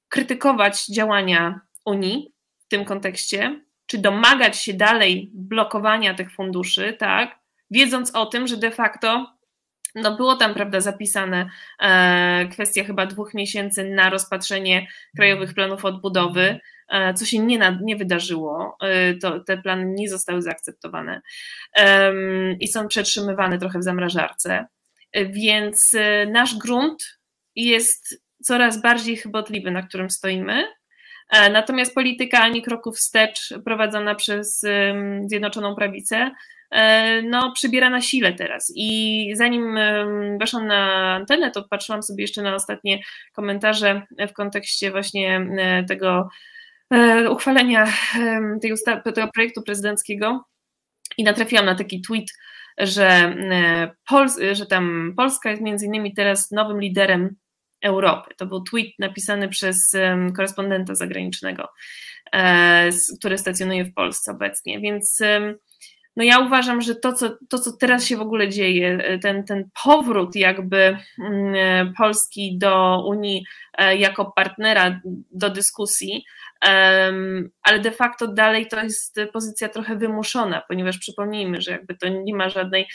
krytykować działania Unii w tym kontekście, czy domagać się dalej blokowania tych funduszy, tak, wiedząc o tym, że de facto no było tam, prawda, zapisane e, kwestia chyba dwóch miesięcy na rozpatrzenie krajowych planów odbudowy, e, co się nie, na, nie wydarzyło, e, to, te plany nie zostały zaakceptowane e, i są przetrzymywane trochę w zamrażarce, więc e, nasz grunt jest coraz bardziej chybotliwy, na którym stoimy, E, natomiast polityka ani kroków wstecz prowadzona przez Zjednoczoną Prawicę e, no, przybiera na sile teraz. I zanim weszłam na antenę, to patrzyłam sobie jeszcze na ostatnie komentarze w kontekście właśnie e, tego e, uchwalenia tej tego projektu prezydenckiego i natrafiłam na taki tweet, że, e, Pol, że tam Polska jest między innymi teraz nowym liderem Europy. To był tweet napisany przez korespondenta zagranicznego, e, który stacjonuje w Polsce obecnie, więc no ja uważam, że to co, to, co teraz się w ogóle dzieje, e, ten, ten powrót jakby mm, e, Polski do Unii jako partnera do dyskusji, ale de facto dalej to jest pozycja trochę wymuszona, ponieważ przypomnijmy, że jakby to nie ma żadnej,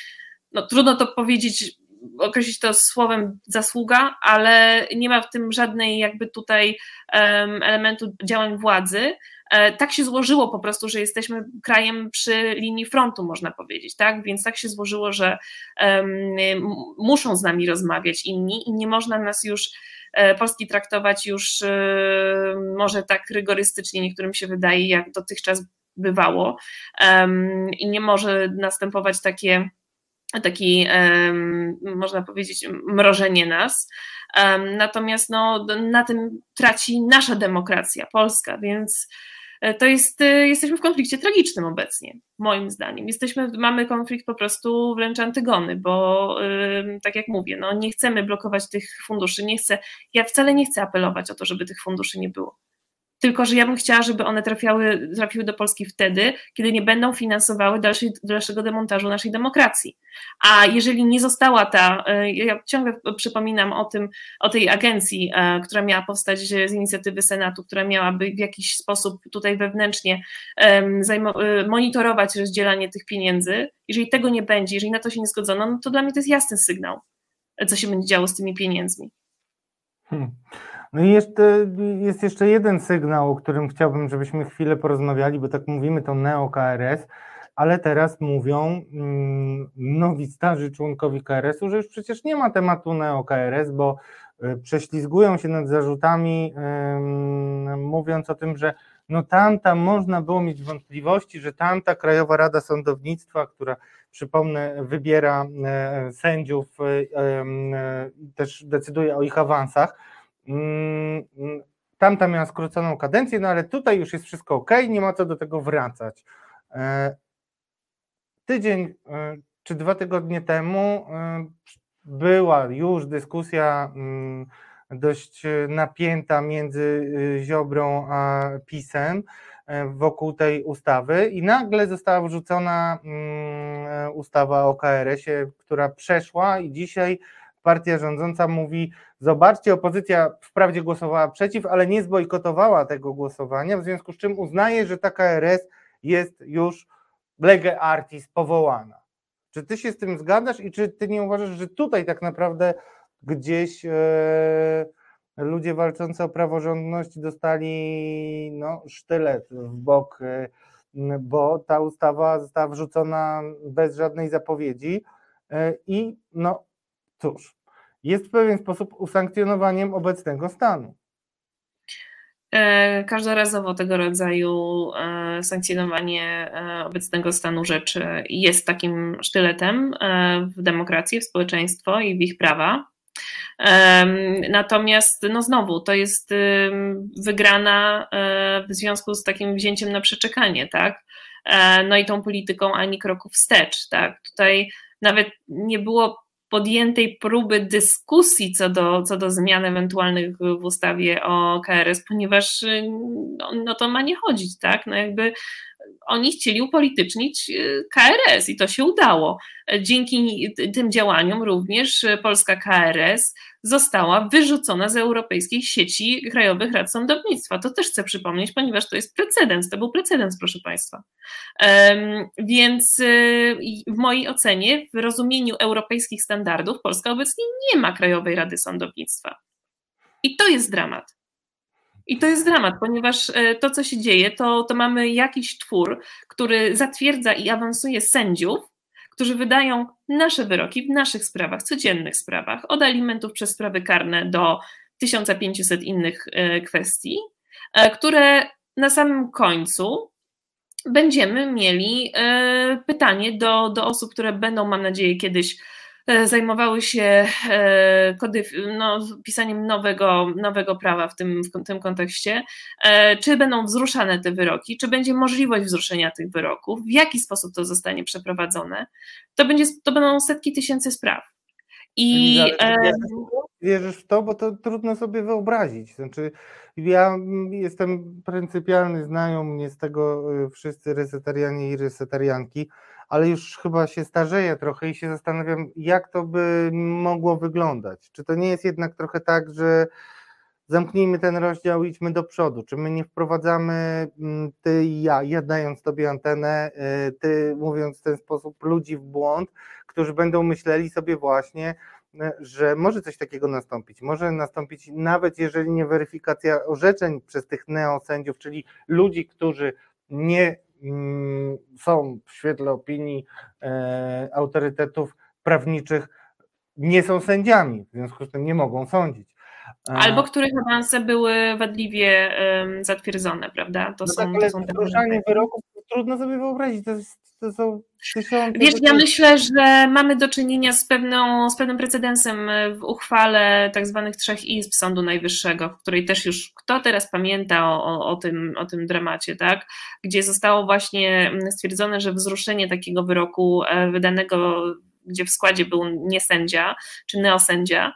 no trudno to powiedzieć, określić to słowem zasługa, ale nie ma w tym żadnej jakby tutaj elementu działań władzy, E, tak się złożyło po prostu, że jesteśmy krajem przy linii frontu, można powiedzieć, tak? Więc tak się złożyło, że muszą z nami rozmawiać inni i nie można nas już e, Polski traktować już e, może tak rygorystycznie, niektórym się wydaje, jak dotychczas bywało. I nie może następować takie taki, można powiedzieć, mrożenie nas. Natomiast no, na tym traci nasza demokracja, Polska, więc E, to jest, e, jesteśmy w konflikcie tragicznym obecnie, moim zdaniem. Jesteśmy, mamy konflikt po prostu wręcz antygony, bo tak jak mówię, no nie chcemy blokować tych funduszy, nie chcę, ja wcale nie chcę apelować o to, żeby tych funduszy nie było tylko że ja bym chciała, żeby one trafiały, trafiły do Polski wtedy, kiedy nie będą finansowały dalszej, dalszego demontażu naszej demokracji. A jeżeli nie została ta, e, ja ciągle przypominam o tym, o tej agencji, e, która miała powstać z inicjatywy Senatu, która miałaby w jakiś sposób tutaj wewnętrznie e, monitorować rozdzielanie tych pieniędzy, jeżeli tego nie będzie, jeżeli na to się nie zgodzono, no to dla mnie to jest jasny sygnał, co się będzie działo z tymi pieniędzmi. Hmm. No i jeszcze, jest jeszcze jeden sygnał, o którym chciałbym, żebyśmy chwilę porozmawiali, bo tak mówimy to neo-KRS, ale teraz mówią mm, nowi starzy członkowie KRS-u, że już przecież nie ma tematu neo-KRS, bo y, prześlizgują się nad zarzutami, mówiąc o tym, że no tamta można było mieć wątpliwości, że tamta Krajowa Rada Sądownictwa, która przypomnę wybiera e, sędziów, e, e, też decyduje o ich awansach, tamta miała skróconą kadencję, no ale tutaj już jest wszystko ok, nie ma co do tego wracać. E, tydzień e, czy dwa tygodnie temu e, była już dyskusja mm, dość napięta między Ziobrą a PiSem wokół tej ustawy i nagle została wrzucona ustawa o KRS-ie, która przeszła i dzisiaj partia rządząca mówi, zobaczcie, opozycja wprawdzie głosowała przeciw, ale nie zbojkotowała tego głosowania, w związku z czym uznaje, że ta KRS jest już lege artis powołana. Czy ty się z tym zgadzasz i czy ty nie uważasz, że tutaj tak naprawdę gdzieś e, ludzie walczący o praworządność dostali no, sztylet w bok, e, bo ta ustawa została wrzucona bez żadnej zapowiedzi e, i no cóż, jest w pewien sposób usankcjonowaniem obecnego stanu. E, każdorazowo tego rodzaju e, sankcjonowanie e, obecnego stanu rzeczy jest takim sztyletem w demokracji, w społeczeństwo i w ich prawa. Natomiast, no znowu, to jest wygrana w związku z takim wzięciem na przeczekanie, tak? No i tą polityką ani kroków wstecz, tak? Tutaj nawet nie było podjętej próby dyskusji co do, co do zmian ewentualnych w ustawie o KRS, ponieważ no, no to ma nie chodzić, tak? No jakby oni chcieli upolitycznić y, KRS i to się udało. Dzięki tym działaniom również polska KRS została wyrzucona z europejskiej sieci krajowych rad sądownictwa. To też chcę przypomnieć, ponieważ to jest precedens, to był precedens, proszę Państwa. Więc y, w mojej ocenie, w rozumieniu europejskich standardów, Polska obecnie nie ma Krajowej Rady Sądownictwa. I to jest dramat. I to jest dramat, ponieważ e, to, co się dzieje, to, to mamy jakiś twór, który zatwierdza i awansuje sędziów, którzy wydają nasze wyroki w naszych sprawach, codziennych sprawach, od alimentów przez sprawy karne do 1500 innych e, kwestii, e, które na samym końcu będziemy mieli pytanie do, do osób, które będą, mam nadzieję, kiedyś zajmowały się e, kodyf- no, pisaniem nowego, nowego prawa w tym, w tym kontekście. E, czy będą wzruszane te wyroki, czy będzie możliwość wzruszenia tych wyroków, w jaki sposób to zostanie przeprowadzone, to, będzie, to będą setki tysięcy spraw. I wierzysz w to, bo to trudno sobie wyobrazić. Znaczy, ja jestem pryncypialny, znają mnie z tego wszyscy resetarianie i resetarianki ale już chyba się starzeję trochę i się zastanawiam, jak to by mogło wyglądać. Czy to nie jest jednak trochę tak, że zamknijmy ten rozdział, idźmy do przodu. Czy my nie wprowadzamy, mm, ty i ja, ja dając tobie antenę, y, ty mówiąc w ten sposób ludzi w błąd, którzy będą myśleli sobie właśnie, y, że może coś takiego nastąpić. Może nastąpić nawet jeżeli nie weryfikacja orzeczeń przez tych neosędziów, czyli ludzi, którzy nie są w świetle opinii e, autorytetów prawniczych, nie są sędziami, w związku z tym nie mogą sądzić. Albo których awanse były wadliwie zatwierdzone, prawda? To no są, tak, to są te wyroków trudno sobie wyobrazić, to jest to są tysiące. Wiesz, ja myślę, że mamy do czynienia z, pewną, z pewnym precedensem w uchwale tak zwanych trzech izb Sądu Najwyższego, w której też już kto teraz pamięta o, o, o, tym, o tym dramacie, tak? Gdzie zostało właśnie stwierdzone, że wzruszenie takiego wyroku e, wydanego gdzie w składzie był nie sędzia czy neosędzia,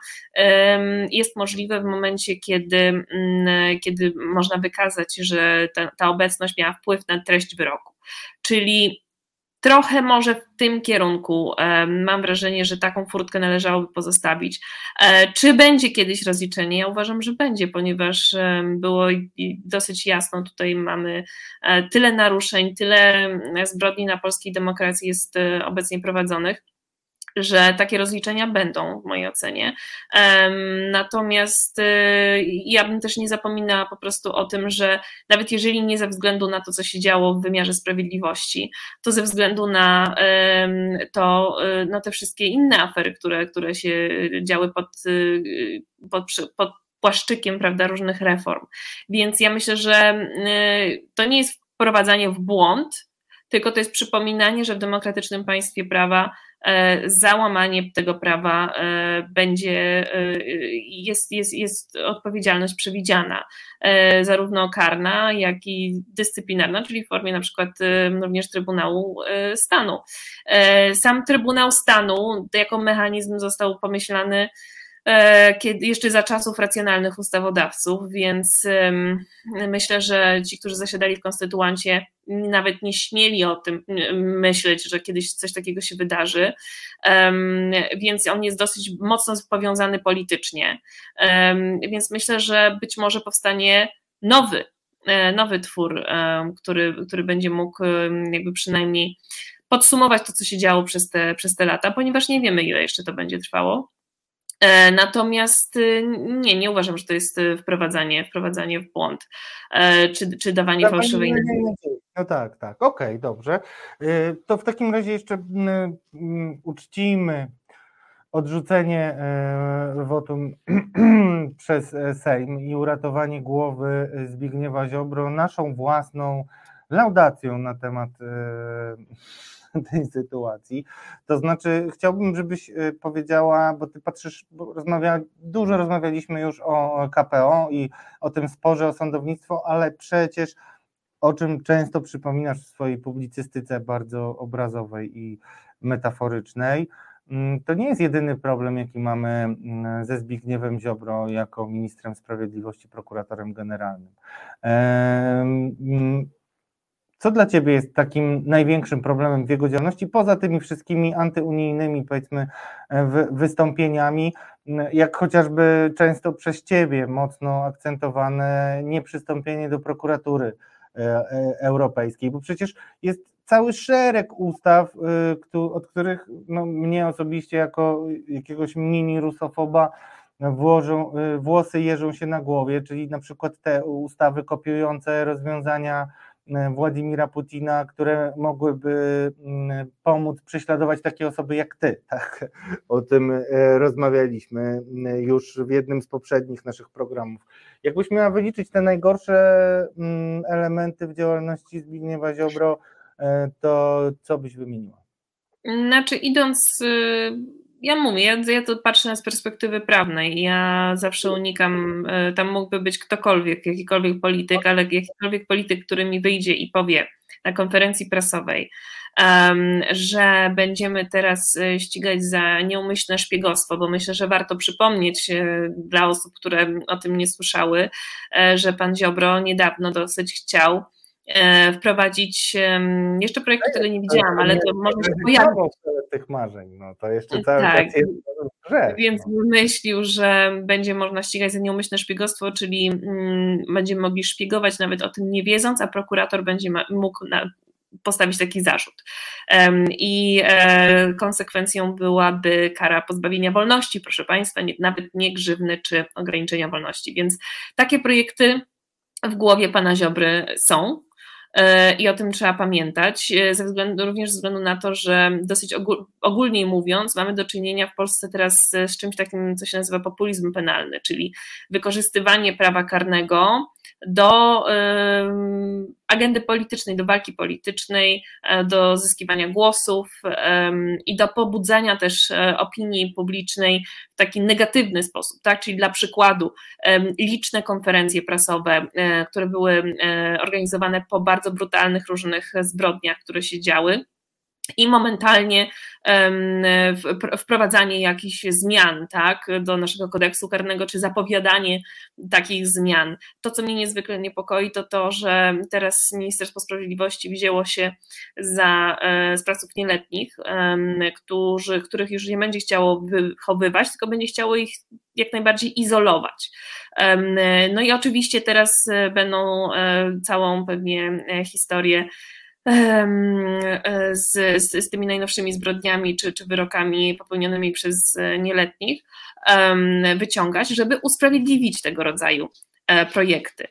jest możliwe w momencie, kiedy, mm, kiedy można wykazać, że ta, ta obecność miała wpływ na treść wyroku. Czyli trochę może w tym kierunku mam wrażenie, że taką furtkę należałoby pozostawić. E, czy będzie kiedyś rozliczenie? Ja uważam, że będzie, ponieważ było dosyć jasno, tutaj mamy e, tyle naruszeń, tyle zbrodni na polskiej demokracji jest e, obecnie prowadzonych że takie rozliczenia będą w mojej ocenie. Natomiast y, ja bym też nie zapominała po prostu o tym, że nawet jeżeli nie ze względu na to, co się działo w wymiarze sprawiedliwości, to ze względu na to, y, na te wszystkie inne afery, które, które się działy pod, y, pod, pod płaszczykiem prawda, różnych reform. Więc ja myślę, że to nie jest wprowadzanie w błąd, tylko to jest przypominanie, że w demokratycznym państwie prawa załamanie tego prawa e, będzie, e, jest, jest, jest odpowiedzialność przewidziana, zarówno karna, jak i dyscyplinarna, czyli w formie na przykład również Trybunału Stanu. Sam Trybunał Stanu jako mechanizm został pomyślany kiedy, jeszcze za czasów racjonalnych ustawodawców, więc myślę, że ci, którzy zasiadali w konstytuancie, nawet nie śmieli o tym myśleć, że kiedyś coś takiego się wydarzy, więc on jest dosyć mocno powiązany politycznie. Więc myślę, że być może powstanie nowy, e, nowy twór, który, który będzie mógł jakby przynajmniej podsumować to, co się działo przez te, przez te lata, ponieważ nie wiemy, ile jeszcze to będzie trwało. E, natomiast y, nie, nie uważam, że to jest y, wprowadzanie, wprowadzanie w błąd, e, czy, czy dawanie fałszywej nadziei. No tak, tak, okej, okay, dobrze. Y, to w takim razie jeszcze uczcijmy odrzucenie e, wotum przez Sejm i uratowanie głowy Zbigniewa Ziobro naszą własną laudacją na temat tej sytuacji. To znaczy, chciałbym, żebyś y, powiedziała, bo ty patrzysz, bo rozmawia, dużo rozmawialiśmy już o KPO i o tym sporze o sądownictwo, ale przecież o czym często przypominasz w swojej publicystyce bardzo obrazowej i metaforycznej, mm, to nie jest jedyny problem, jaki mamy mm, ze Zbigniewem Ziobro jako ministrem sprawiedliwości, prokuratorem generalnym. Mm, co dla Ciebie jest takim największym problemem w jego działalności, poza tymi wszystkimi antyunijnymi, powiedzmy, e, wystąpieniami, jak chociażby często przez Ciebie mocno akcentowane nieprzystąpienie do prokuratury e, e, europejskiej, bo przecież jest cały szereg ustaw, od których no, mnie osobiście jako jakiegoś mini rusofoba włożą, włosy jeżą się na głowie, czyli na przykład te ustawy kopiujące rozwiązania Władimira Putina, które mogłyby mm, pomóc prześladować takie osoby jak ty. Tak? O tym e, rozmawialiśmy mm, już w jednym z poprzednich naszych programów. Jakbyś miała wyliczyć te najgorsze mm, elementy w działalności Zbigniewa Ziobro, e, to co byś wymieniła? Znaczy, idąc ja mówię, ja, ja to patrzę z perspektywy prawnej. Ja zawsze unikam, e, tam mógłby być ktokolwiek, jakikolwiek polityk, ale jakikolwiek polityk, który mi wyjdzie i powie na konferencji prasowej, um, że będziemy teraz e, ścigać za nieumyślne szpiegostwo, bo myślę, że warto przypomnieć e, dla osób, które o tym nie słyszały, że pan Ziobro niedawno dosyć chciał wprowadzić, jeszcze projektu tego nie widziałam, ale to może się pojawić. tych marzeń, no to jeszcze cały tak. czas jest grze, Więc no. myślił, że będzie można ścigać za nieumyślne szpiegostwo, czyli mm, będziemy mogli szpiegować nawet o tym nie wiedząc, a prokurator będzie mógł na, postawić taki zarzut. I e, konsekwencją byłaby kara pozbawienia wolności, proszę Państwa, nie, nawet nie grzywny czy ograniczenia wolności. Więc takie projekty w głowie pana Ziobry są. E, i o tym trzeba pamiętać, e, ze względu, również ze względu na to, że dosyć ogólnie mówiąc, mamy do czynienia w Polsce teraz z czymś takim, co się nazywa populizm penalny, czyli wykorzystywanie prawa karnego do agendy politycznej, do walki politycznej, e, do zyskiwania głosów i do pobudzania też e, opinii publicznej w taki negatywny sposób, tak? Czyli dla przykładu liczne konferencje prasowe, e, które były organizowane po bardzo brutalnych różnych zbrodniach, które się działy i momentalnie wprowadzanie jakichś zmian tak, do naszego kodeksu karnego, czy zapowiadanie takich zmian. To, co mnie niezwykle niepokoi, to to, że teraz Ministerstwo Sprawiedliwości wzięło się za e, sprawców nieletnich, którzy, których już nie będzie chciało wychowywać, tylko będzie chciało ich jak najbardziej izolować. No i oczywiście teraz e, będą e, całą pewnie historię z, z, z tymi najnowszymi zbrodniami czy, czy wyrokami popełnionymi przez e, nieletnich wyciągać, żeby usprawiedliwić tego rodzaju e, projekty.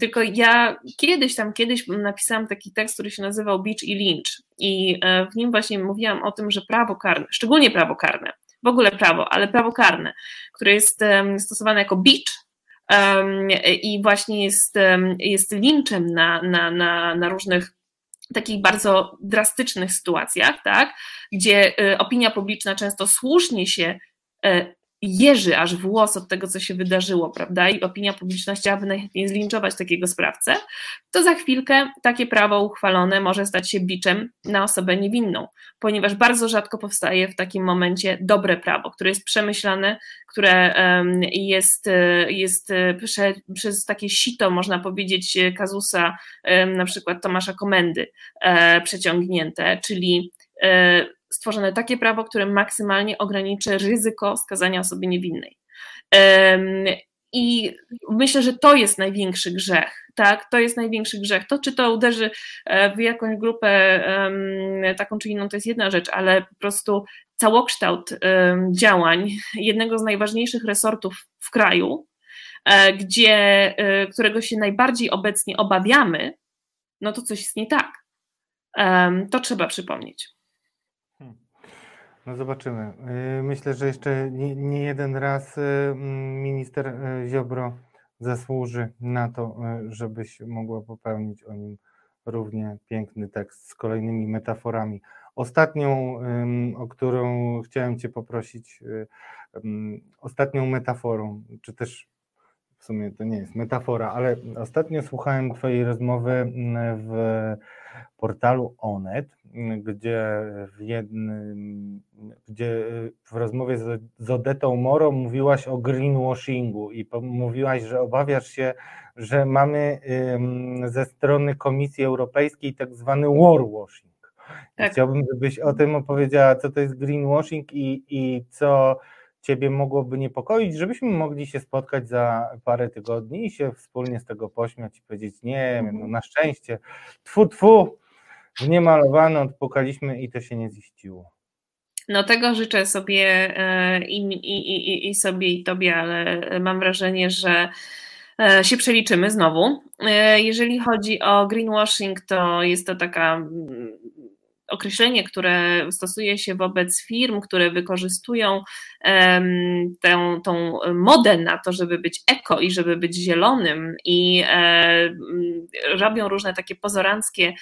Tylko ja kiedyś tam, kiedyś napisałam taki tekst, który się nazywał Beach i Lynch i e, w nim właśnie mówiłam o tym, że prawo karne, szczególnie prawo karne, w ogóle prawo, ale prawo karne, które jest stosowane jako beach, i właśnie jest, jest linczem na, na, na, na różnych takich bardzo drastycznych sytuacjach, tak, gdzie y, opinia publiczna często słusznie się y, jeży aż włos od tego, co się wydarzyło, prawda, i opinia publiczna chciałaby najchętniej zlinczować takiego sprawcę, to za chwilkę takie prawo uchwalone może stać się biczem na osobę niewinną, ponieważ bardzo rzadko powstaje w takim momencie dobre prawo, które jest przemyślane, które jest, jest prze, przez takie sito, można powiedzieć, kazusa na przykład Tomasza Komendy e, przeciągnięte, czyli e, stworzone takie prawo, które maksymalnie ograniczy ryzyko skazania osoby niewinnej. I myślę, że to jest największy grzech, tak? To jest największy grzech. To, czy to uderzy e, w jakąś grupę taką czy inną, to jest jedna rzecz, ale po prostu całokształt działań jednego z najważniejszych resortów w kraju, e, gdzie, e, którego się najbardziej obecnie obawiamy, no to coś jest nie tak. To trzeba przypomnieć. No zobaczymy. Y, myślę, że jeszcze nie, nie jeden raz y, mm, minister y, Ziobro zasłuży na to, żebyś mogła popełnić o nim równie piękny tekst z kolejnymi metaforami. Ostatnią, o którą chciałem Cię poprosić, ostatnią metaforą, czy też w sumie to nie jest metafora, ale ostatnio słuchałem Twojej rozmowy mm, w portalu Onet, gdzie w jednym, gdzie w rozmowie z, z Odetą Moro mówiłaś o greenwashingu i mówiłaś, że obawiasz się, że mamy ze strony Komisji Europejskiej tak zwany warwashing. Tak. Chciałbym, żebyś o tym opowiedziała, co to jest greenwashing i, i co Ciebie mogłoby niepokoić, żebyśmy mogli się spotkać za parę tygodni i się wspólnie z tego pośmiać i powiedzieć, nie, no mhm. na szczęście, tfu, tfu, w niemalowane odpukaliśmy i to się nie ziściło. No tego życzę sobie e, i, i, i, i sobie i tobie, ale mam wrażenie, że e, się przeliczymy znowu. E, jeżeli chodzi o greenwashing, to jest to taka określenie, które stosuje się wobec firm, które wykorzystują tę, tą modę na to, żeby być eko i żeby być zielonym i robią różne takie pozoranckie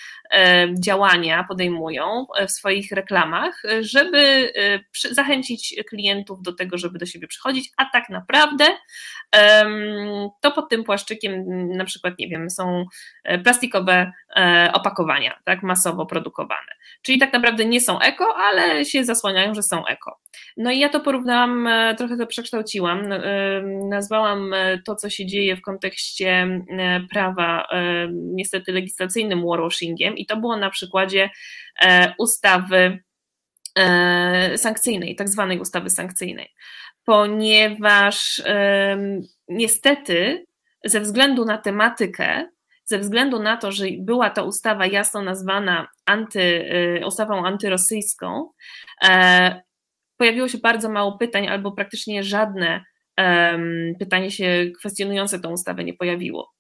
działania, podejmują w swoich reklamach, żeby zachęcić klientów do tego, żeby do siebie przychodzić, a tak naprawdę to pod tym płaszczykiem na przykład, nie wiem, są e, plastikowe e, opakowania, tak, masowo produkowane. Czyli tak naprawdę nie są eko, ale się zasłaniają, że są eko. No i ja to porównałam, e, trochę to przekształciłam, nazwałam to, co się dzieje w kontekście prawa niestety legislacyjnym warwashingiem i to było na przykładzie ustawy sankcyjnej, tak zwanej ustawy sankcyjnej. Ponieważ niestety ze względu na tematykę, ze względu na to, że była to ustawa jasno nazwana anty, ustawą antyrosyjską, e, pojawiło się bardzo mało pytań, albo praktycznie żadne pytanie się kwestionujące tą ustawę nie pojawiło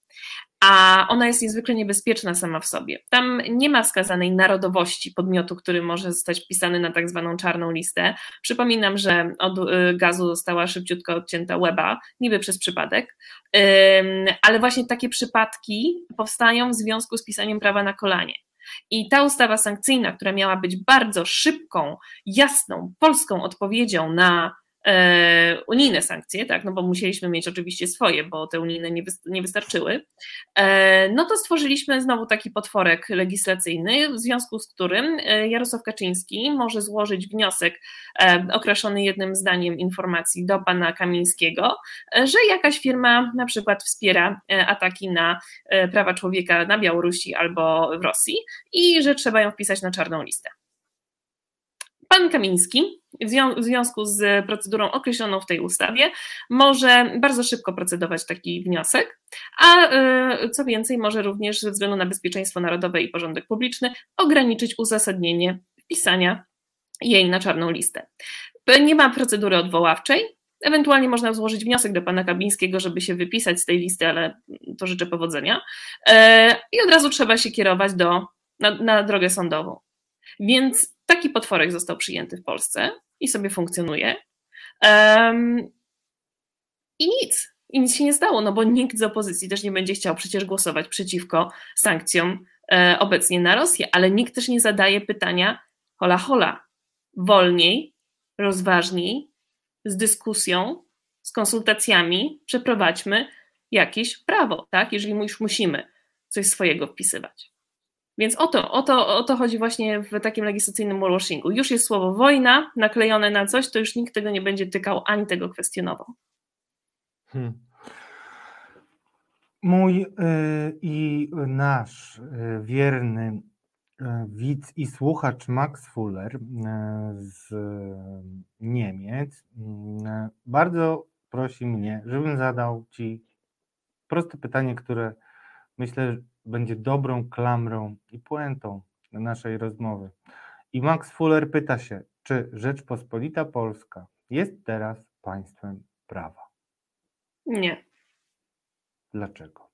a ona jest niezwykle niebezpieczna sama w sobie. Tam nie ma wskazanej narodowości podmiotu, który może zostać wpisany na tak zwaną czarną listę. Przypominam, że od y, gazu została szybciutko odcięta łeba, niby przez przypadek, ale właśnie takie przypadki powstają w związku z pisaniem prawa na kolanie. I ta ustawa sankcyjna, która miała być bardzo szybką, jasną, polską odpowiedzią na E, unijne sankcje, tak, no bo musieliśmy mieć oczywiście swoje, bo te unijne nie, nie wystarczyły, e, no to stworzyliśmy znowu taki potworek legislacyjny, w związku z którym e, Jarosław Kaczyński może złożyć wniosek określony jednym zdaniem informacji do pana Kamińskiego, że jakaś firma na przykład wspiera ataki na prawa człowieka na Białorusi albo w Rosji i że trzeba ją wpisać na czarną listę. Pan Kamiński w związku z procedurą określoną w tej ustawie może bardzo szybko procedować taki wniosek, a y, co więcej, może również ze względu na bezpieczeństwo narodowe i porządek publiczny ograniczyć uzasadnienie wpisania jej na czarną listę. Nie ma procedury odwoławczej, Ewentualnie można złożyć wniosek do pana Kabińskiego, żeby się wypisać z tej listy, ale to życzę powodzenia. E, I od razu trzeba się kierować do, na, na drogę sądową. Więc taki potworek został przyjęty w Polsce i sobie funkcjonuje. Um, I nic. I nic się nie stało, no bo nikt z opozycji też nie będzie chciał przecież głosować przeciwko sankcjom e, obecnie na Rosję, ale nikt też nie zadaje pytania hola hola, wolniej, rozważniej, z dyskusją, z konsultacjami przeprowadźmy jakieś prawo, tak? Jeżeli już musimy coś swojego wpisywać. Więc o to, o, to, o to chodzi właśnie w takim legislacyjnym washing'u. Już jest słowo wojna naklejone na coś, to już nikt tego nie będzie tykał ani tego kwestionował. Hmm. Mój y, i nasz y, wierny y, widz i słuchacz Max Fuller y, z Niemiec y, bardzo prosi mnie, żebym zadał Ci proste pytanie, które myślę, będzie dobrą klamrą i puentą naszej rozmowy. I Max Fuller pyta się, czy Rzeczpospolita Polska jest teraz państwem prawa? Nie. Dlaczego?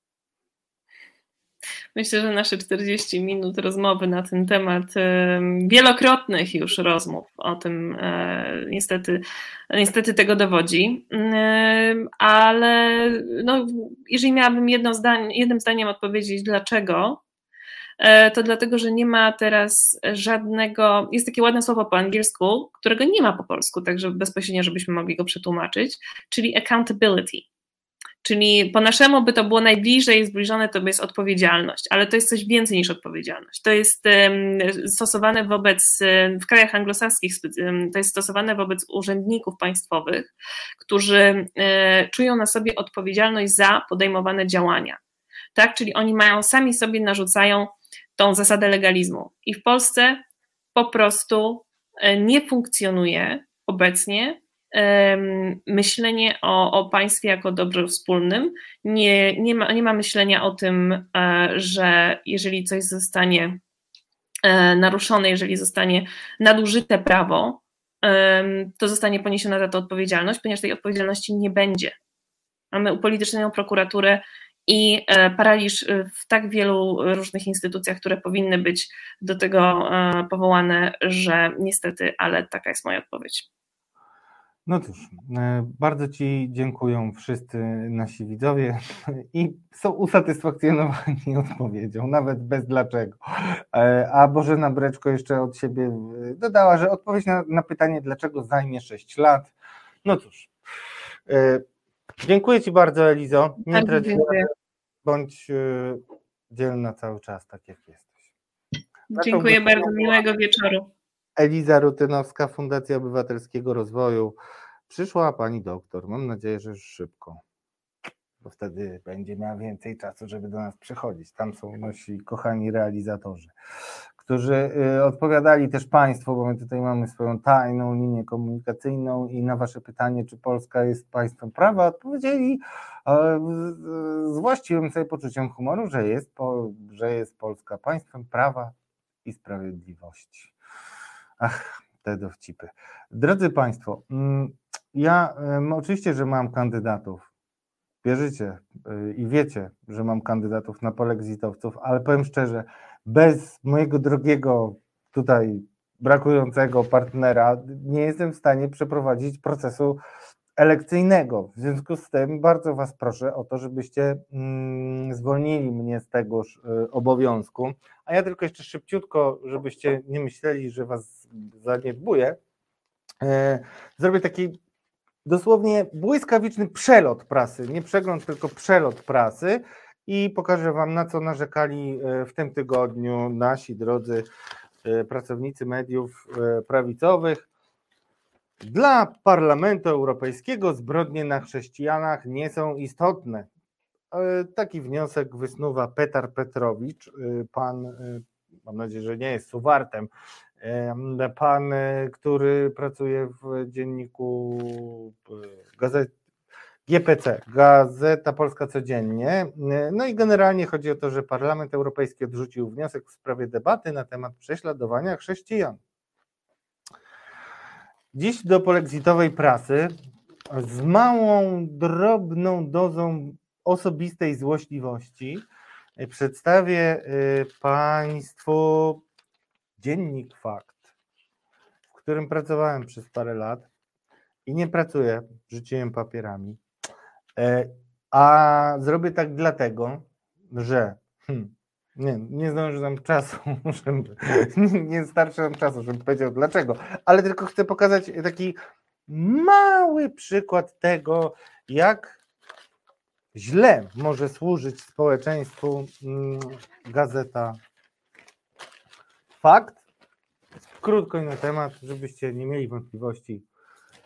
Myślę, że nasze 40 minut rozmowy na ten temat, wielokrotnych już rozmów o tym, e, niestety, niestety tego dowodzi, ale no, jeżeli miałabym jedno zdanie, jednym zdaniem odpowiedzieć dlaczego, e, to dlatego, że nie ma teraz żadnego, jest takie ładne słowo po angielsku, którego nie ma po polsku, także bezpośrednio, żebyśmy mogli go przetłumaczyć, czyli accountability. Czyli po naszemu by to było najbliżej zbliżone, to jest odpowiedzialność, ale to jest coś więcej niż odpowiedzialność. To jest stosowane wobec, w krajach anglosaskich, to jest stosowane wobec urzędników państwowych, którzy e, czują na sobie odpowiedzialność za podejmowane działania. Tak? Czyli oni mają, sami sobie narzucają tą zasadę legalizmu. I w Polsce po prostu e, nie funkcjonuje obecnie myślenie o, o państwie jako dobrze wspólnym. Nie, nie, ma, nie ma myślenia o tym, e, że jeżeli coś zostanie e, naruszone, jeżeli zostanie nadużyte prawo, to zostanie poniesiona za to odpowiedzialność, ponieważ tej odpowiedzialności nie będzie. Mamy upolitycznioną prokuraturę i paraliż w tak wielu różnych instytucjach, które powinny być do tego powołane, że niestety, ale taka jest moja odpowiedź. No cóż, e, bardzo Ci dziękuję wszyscy nasi widzowie i są usatysfakcjonowani odpowiedzią, nawet bez dlaczego. E, a Bożena Breczko jeszcze od siebie e, dodała, że odpowiedź na, na pytanie, dlaczego zajmie 6 lat. No cóż, dziękuję Ci bardzo Elizo. Nie tak, trać, bądź dzielna cały czas, tak jak jesteś. Dziękuję bardzo, miłego wieczoru. Eliza Rutynowska, Fundacja Obywatelskiego Rozwoju. Przyszła pani doktor. Mam nadzieję, że już szybko, bo wtedy będzie miała więcej czasu, żeby do nas przychodzić. Tam są nasi kochani realizatorzy, którzy y, odpowiadali też Państwu, bo my tutaj mamy swoją tajną linię komunikacyjną i na Wasze pytanie, czy Polska jest państwem prawa, odpowiedzieli z właściwym sobie poczuciem humoru, że jest, że jest Polska państwem prawa i sprawiedliwości. Ach, te dowcipy. Drodzy Państwo, mm, ja oczywiście, że mam kandydatów. Wierzycie y, i wiecie, że mam kandydatów na polexitowców, ale powiem szczerze, bez mojego drogiego tutaj brakującego partnera nie jestem w stanie przeprowadzić procesu elekcyjnego. W związku z tym bardzo Was proszę o to, żebyście mm, zwolnili mnie z tegoż y, obowiązku. A ja tylko jeszcze szybciutko, żebyście nie myśleli, że Was zaniedbuję, y, zrobię taki dosłownie błyskawiczny przelot prasy, nie przegląd, tylko przelot prasy i pokażę Wam, na co narzekali y, w tym tygodniu nasi drodzy y, pracownicy mediów prawicowych. Dla Parlamentu Europejskiego zbrodnie na chrześcijanach nie są istotne. E, taki wniosek wysnuwa Petar Petrowicz, e, pan, e, mam nadzieję, że nie jest suwartem, pan, który pracuje w dzienniku gazet, GPC, Gazeta Polska Codziennie. No i generalnie chodzi o to, że Parlament Europejski odrzucił wniosek w sprawie debaty na temat prześladowania chrześcijan. Dziś do polexitowej prasy z małą, drobną dozą osobistej złośliwości przedstawię y, Państwu dziennik Fakt, w którym pracowałem przez parę lat i nie pracuję, rzuciłem papierami. E, a zrobię tak dlatego, że hmm, nie, nie zdążę nam czasu, żeby, nie starczy nam czasu, żebym powiedział dlaczego, ale tylko chcę pokazać taki mały przykład tego, jak źle może służyć społeczeństwu mm, gazeta Fakt. Krótko i na temat, żebyście nie mieli wątpliwości.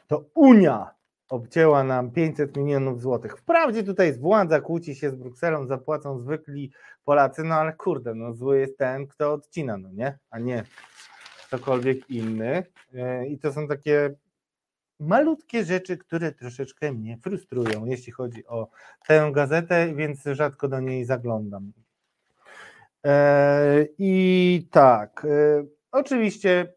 To Unia obcięła nam 500 milionów złotych. Wprawdzie tutaj władza kłóci się z Brukselą, zapłacą zwykli Polacy, no ale kurde, no zły jest ten, kto odcina, no nie? A nie ktokolwiek inny. E, I to są takie malutkie rzeczy, które troszeczkę mnie frustrują, jeśli chodzi o tę gazetę, więc rzadko do niej zaglądam. E, I tak, e, oczywiście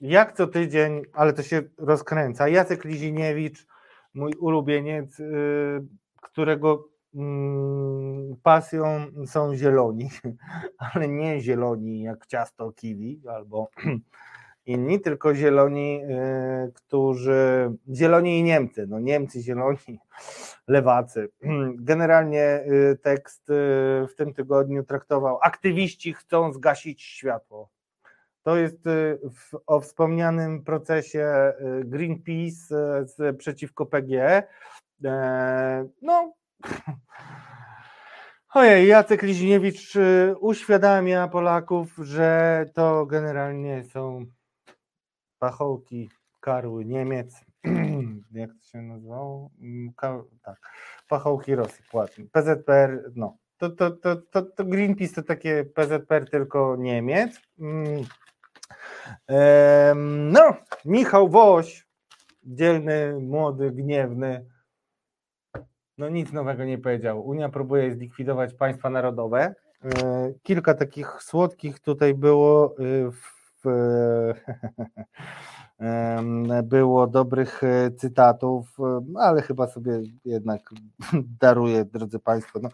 jak co tydzień, ale to się rozkręca. Jacek Liziniewicz, mój ulubieniec, y, którego mm, pasją są zieloni, ale nie zieloni jak ciasto kiwi albo inni, tylko zieloni, y, którzy, zieloni i Niemcy, no Niemcy zieloni, lewacy. Generalnie y, tekst w tym tygodniu traktował, aktywiści chcą zgasić światło. To jest y, w, o wspomnianym procesie y, Greenpeace y, z, przeciwko PGE. No, ojej, Jacek Liziniewicz uświadamia Polaków, że to generalnie są pachołki karły Niemiec. Jak to się nazywało? Mm, tak, pachołki Rosji płatni. PZPR, no. To, to, to, to, to Greenpeace to takie PZPR tylko Niemiec. No, Michał Woś, dzielny, młody, gniewny, no nic nowego nie powiedział. Unia próbuje zlikwidować państwa narodowe. E, kilka takich słodkich tutaj było e, było dobrych e, cytatów, ale chyba sobie jednak daruję, drodzy Państwo. No,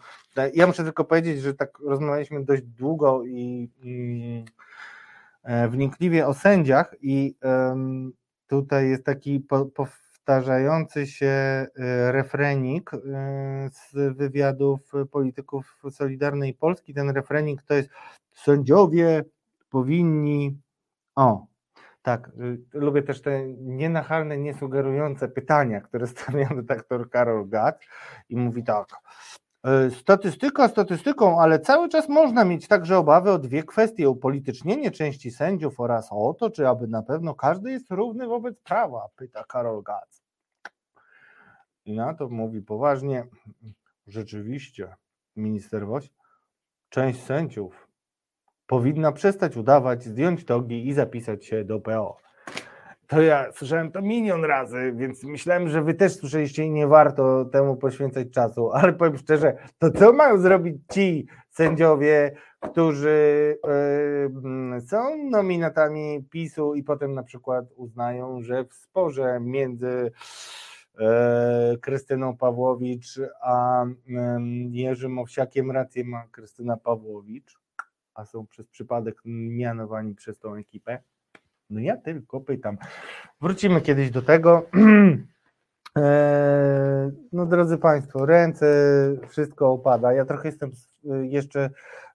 ja muszę tylko powiedzieć, że tak rozmawialiśmy dość długo i, i e, wnikliwie o sędziach i tutaj jest taki po, powtarzający się e, refrenik z wywiadów polityków Solidarnej Polski. Ten refrenik to jest sędziowie powinni o, tak, y, lubię też te nienachalne, niesugerujące pytania, które stawia redaktor Karol Gat i mówi tak. Y, statystyka statystyką, ale cały czas można mieć także obawy o dwie kwestie: upolitycznienie części sędziów oraz o to, czy aby na pewno każdy jest równy wobec prawa, pyta Karol Gac. I na to mówi poważnie: rzeczywiście, minister Woś, część sędziów powinna przestać udawać, zdjąć togi i zapisać się do PO. To ja słyszałem to milion razy, więc myślałem, że wy też słyszeliście i nie warto temu poświęcać czasu, ale powiem szczerze, to co mają zrobić ci sędziowie, którzy yy, są nominatami PiSu i potem na przykład uznają, że w sporze między yy, Krystyną Pawłowicz a Jerzym Owsiakiem rację ma Krystyna Pawłowicz, a są przez przypadek mianowani przez tą ekipę? No ja tylko pytam. Wrócimy kiedyś do tego. E, no drodzy Państwo, ręce, wszystko opada. Ja trochę jestem jeszcze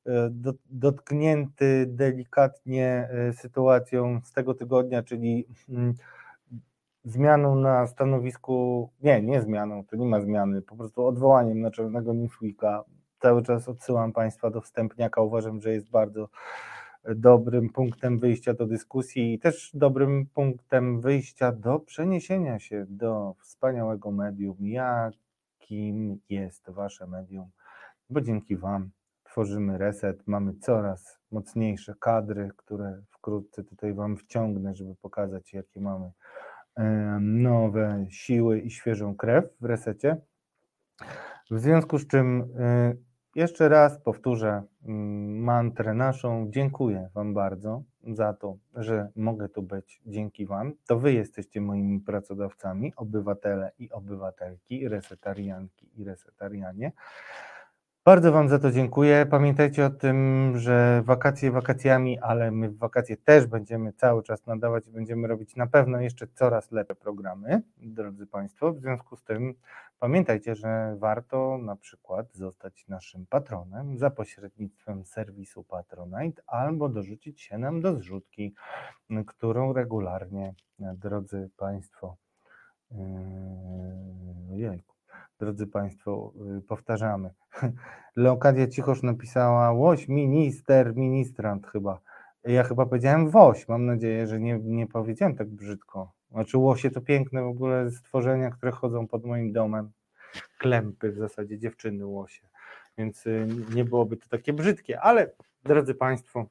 e, dotknięty delikatnie e, sytuacją z tego tygodnia, czyli mm, zmianą na stanowisku, nie, nie zmianą, to nie ma zmiany, po prostu odwołaniem naczelnego Newsweeka cały czas odsyłam Państwa do wstępniaka. Uważam, że jest bardzo dobrym punktem wyjścia do dyskusji i też dobrym punktem wyjścia do przeniesienia się do wspaniałego medium, jakim jest Wasze medium, bo dzięki Wam tworzymy reset, mamy coraz mocniejsze kadry, które wkrótce tutaj Wam wciągnę, żeby pokazać, jakie mamy nowe siły i świeżą krew w resecie. W związku z czym y, jeszcze raz powtórzę mm, mantrę naszą. Dziękuję Wam bardzo za to, że mogę tu być dzięki Wam. To Wy jesteście moimi pracodawcami, obywatele i obywatelki, resetarianki i resetarianie. Bardzo Wam za to dziękuję. Pamiętajcie o tym, że wakacje wakacjami, ale my w wakacje też będziemy cały czas nadawać i będziemy robić na pewno jeszcze coraz lepsze programy, drodzy Państwo. W związku z tym pamiętajcie, że warto na przykład zostać naszym patronem za pośrednictwem serwisu Patronite albo dorzucić się nam do zrzutki, którą regularnie, drodzy Państwo, yy, drodzy Państwo, y, powtarzamy. Leokadia Cichosz napisała Łoś, minister, ministrant chyba. Ja chyba powiedziałem Woś, mam nadzieję, że nie, nie powiedziałem tak brzydko. Znaczy łosie to piękne w ogóle stworzenia, które chodzą pod moim domem. Klempy w zasadzie, dziewczyny łosie. Więc y, nie byłoby to takie brzydkie, ale drodzy Państwo,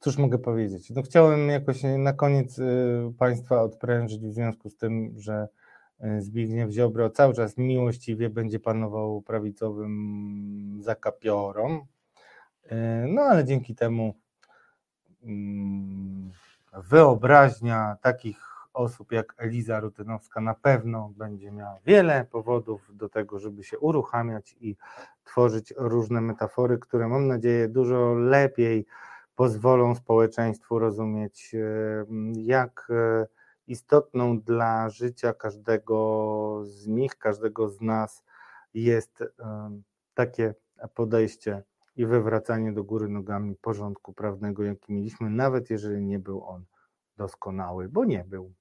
cóż mogę powiedzieć? No chciałem jakoś na koniec y, Państwa odprężyć w związku z tym, że Zbigniew Ziobro cały czas miłościwie będzie panował prawicowym zakapiorom. E, no ale dzięki temu mm, wyobraźnia takich osób jak Eliza Rutynowska na pewno będzie miała wiele powodów do tego, żeby się uruchamiać i tworzyć różne metafory, które mam nadzieję dużo lepiej pozwolą społeczeństwu rozumieć, e, jak istotną dla życia każdego z nich, każdego z nas jest takie podejście i wywracanie do góry nogami porządku prawnego, jaki mieliśmy, nawet jeżeli nie był on doskonały, bo nie był.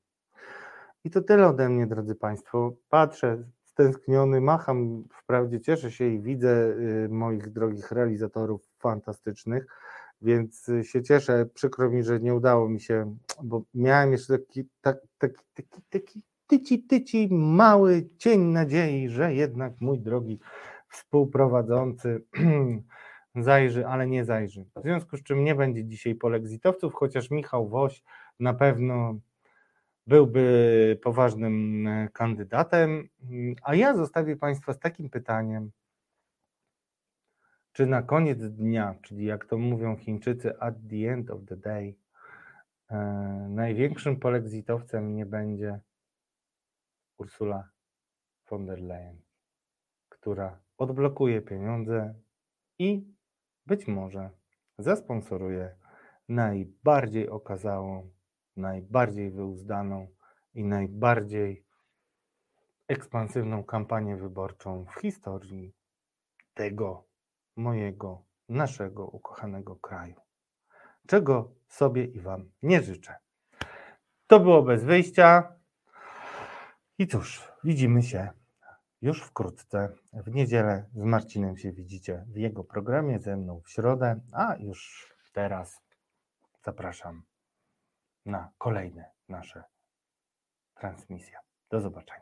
I to tyle ode mnie, drodzy Państwo. Patrzę stęskniony, macham, wprawdzie cieszę się i widzę y, moich drogich realizatorów fantastycznych więc y, się cieszę. Przykro mi, że nie udało mi się, bo miałem jeszcze taki, tak, taki, taki, taki tyci, tyci mały cień nadziei, że jednak mój drogi współprowadzący zajrzy, ale nie zajrzy. W związku z czym nie będzie dzisiaj polexitowców, chociaż Michał Woś na pewno byłby poważnym e, kandydatem, a ja zostawię Państwa z takim pytaniem, czy na koniec dnia, czyli jak to mówią Chińczycy, at the end of the day, e, największym polexitowcem nie będzie Ursula von der Leyen, która odblokuje pieniądze i być może zasponsoruje najbardziej okazałą, najbardziej wyuzdaną i najbardziej ekspansywną kampanię wyborczą w historii tego mojego, naszego ukochanego kraju. Czego sobie i Wam nie życzę. To było bez wyjścia. I cóż, widzimy się już wkrótce. W niedzielę z Marcinem się widzicie w jego programie, ze mną w środę, a już teraz zapraszam na kolejne nasze transmisje. Do zobaczenia.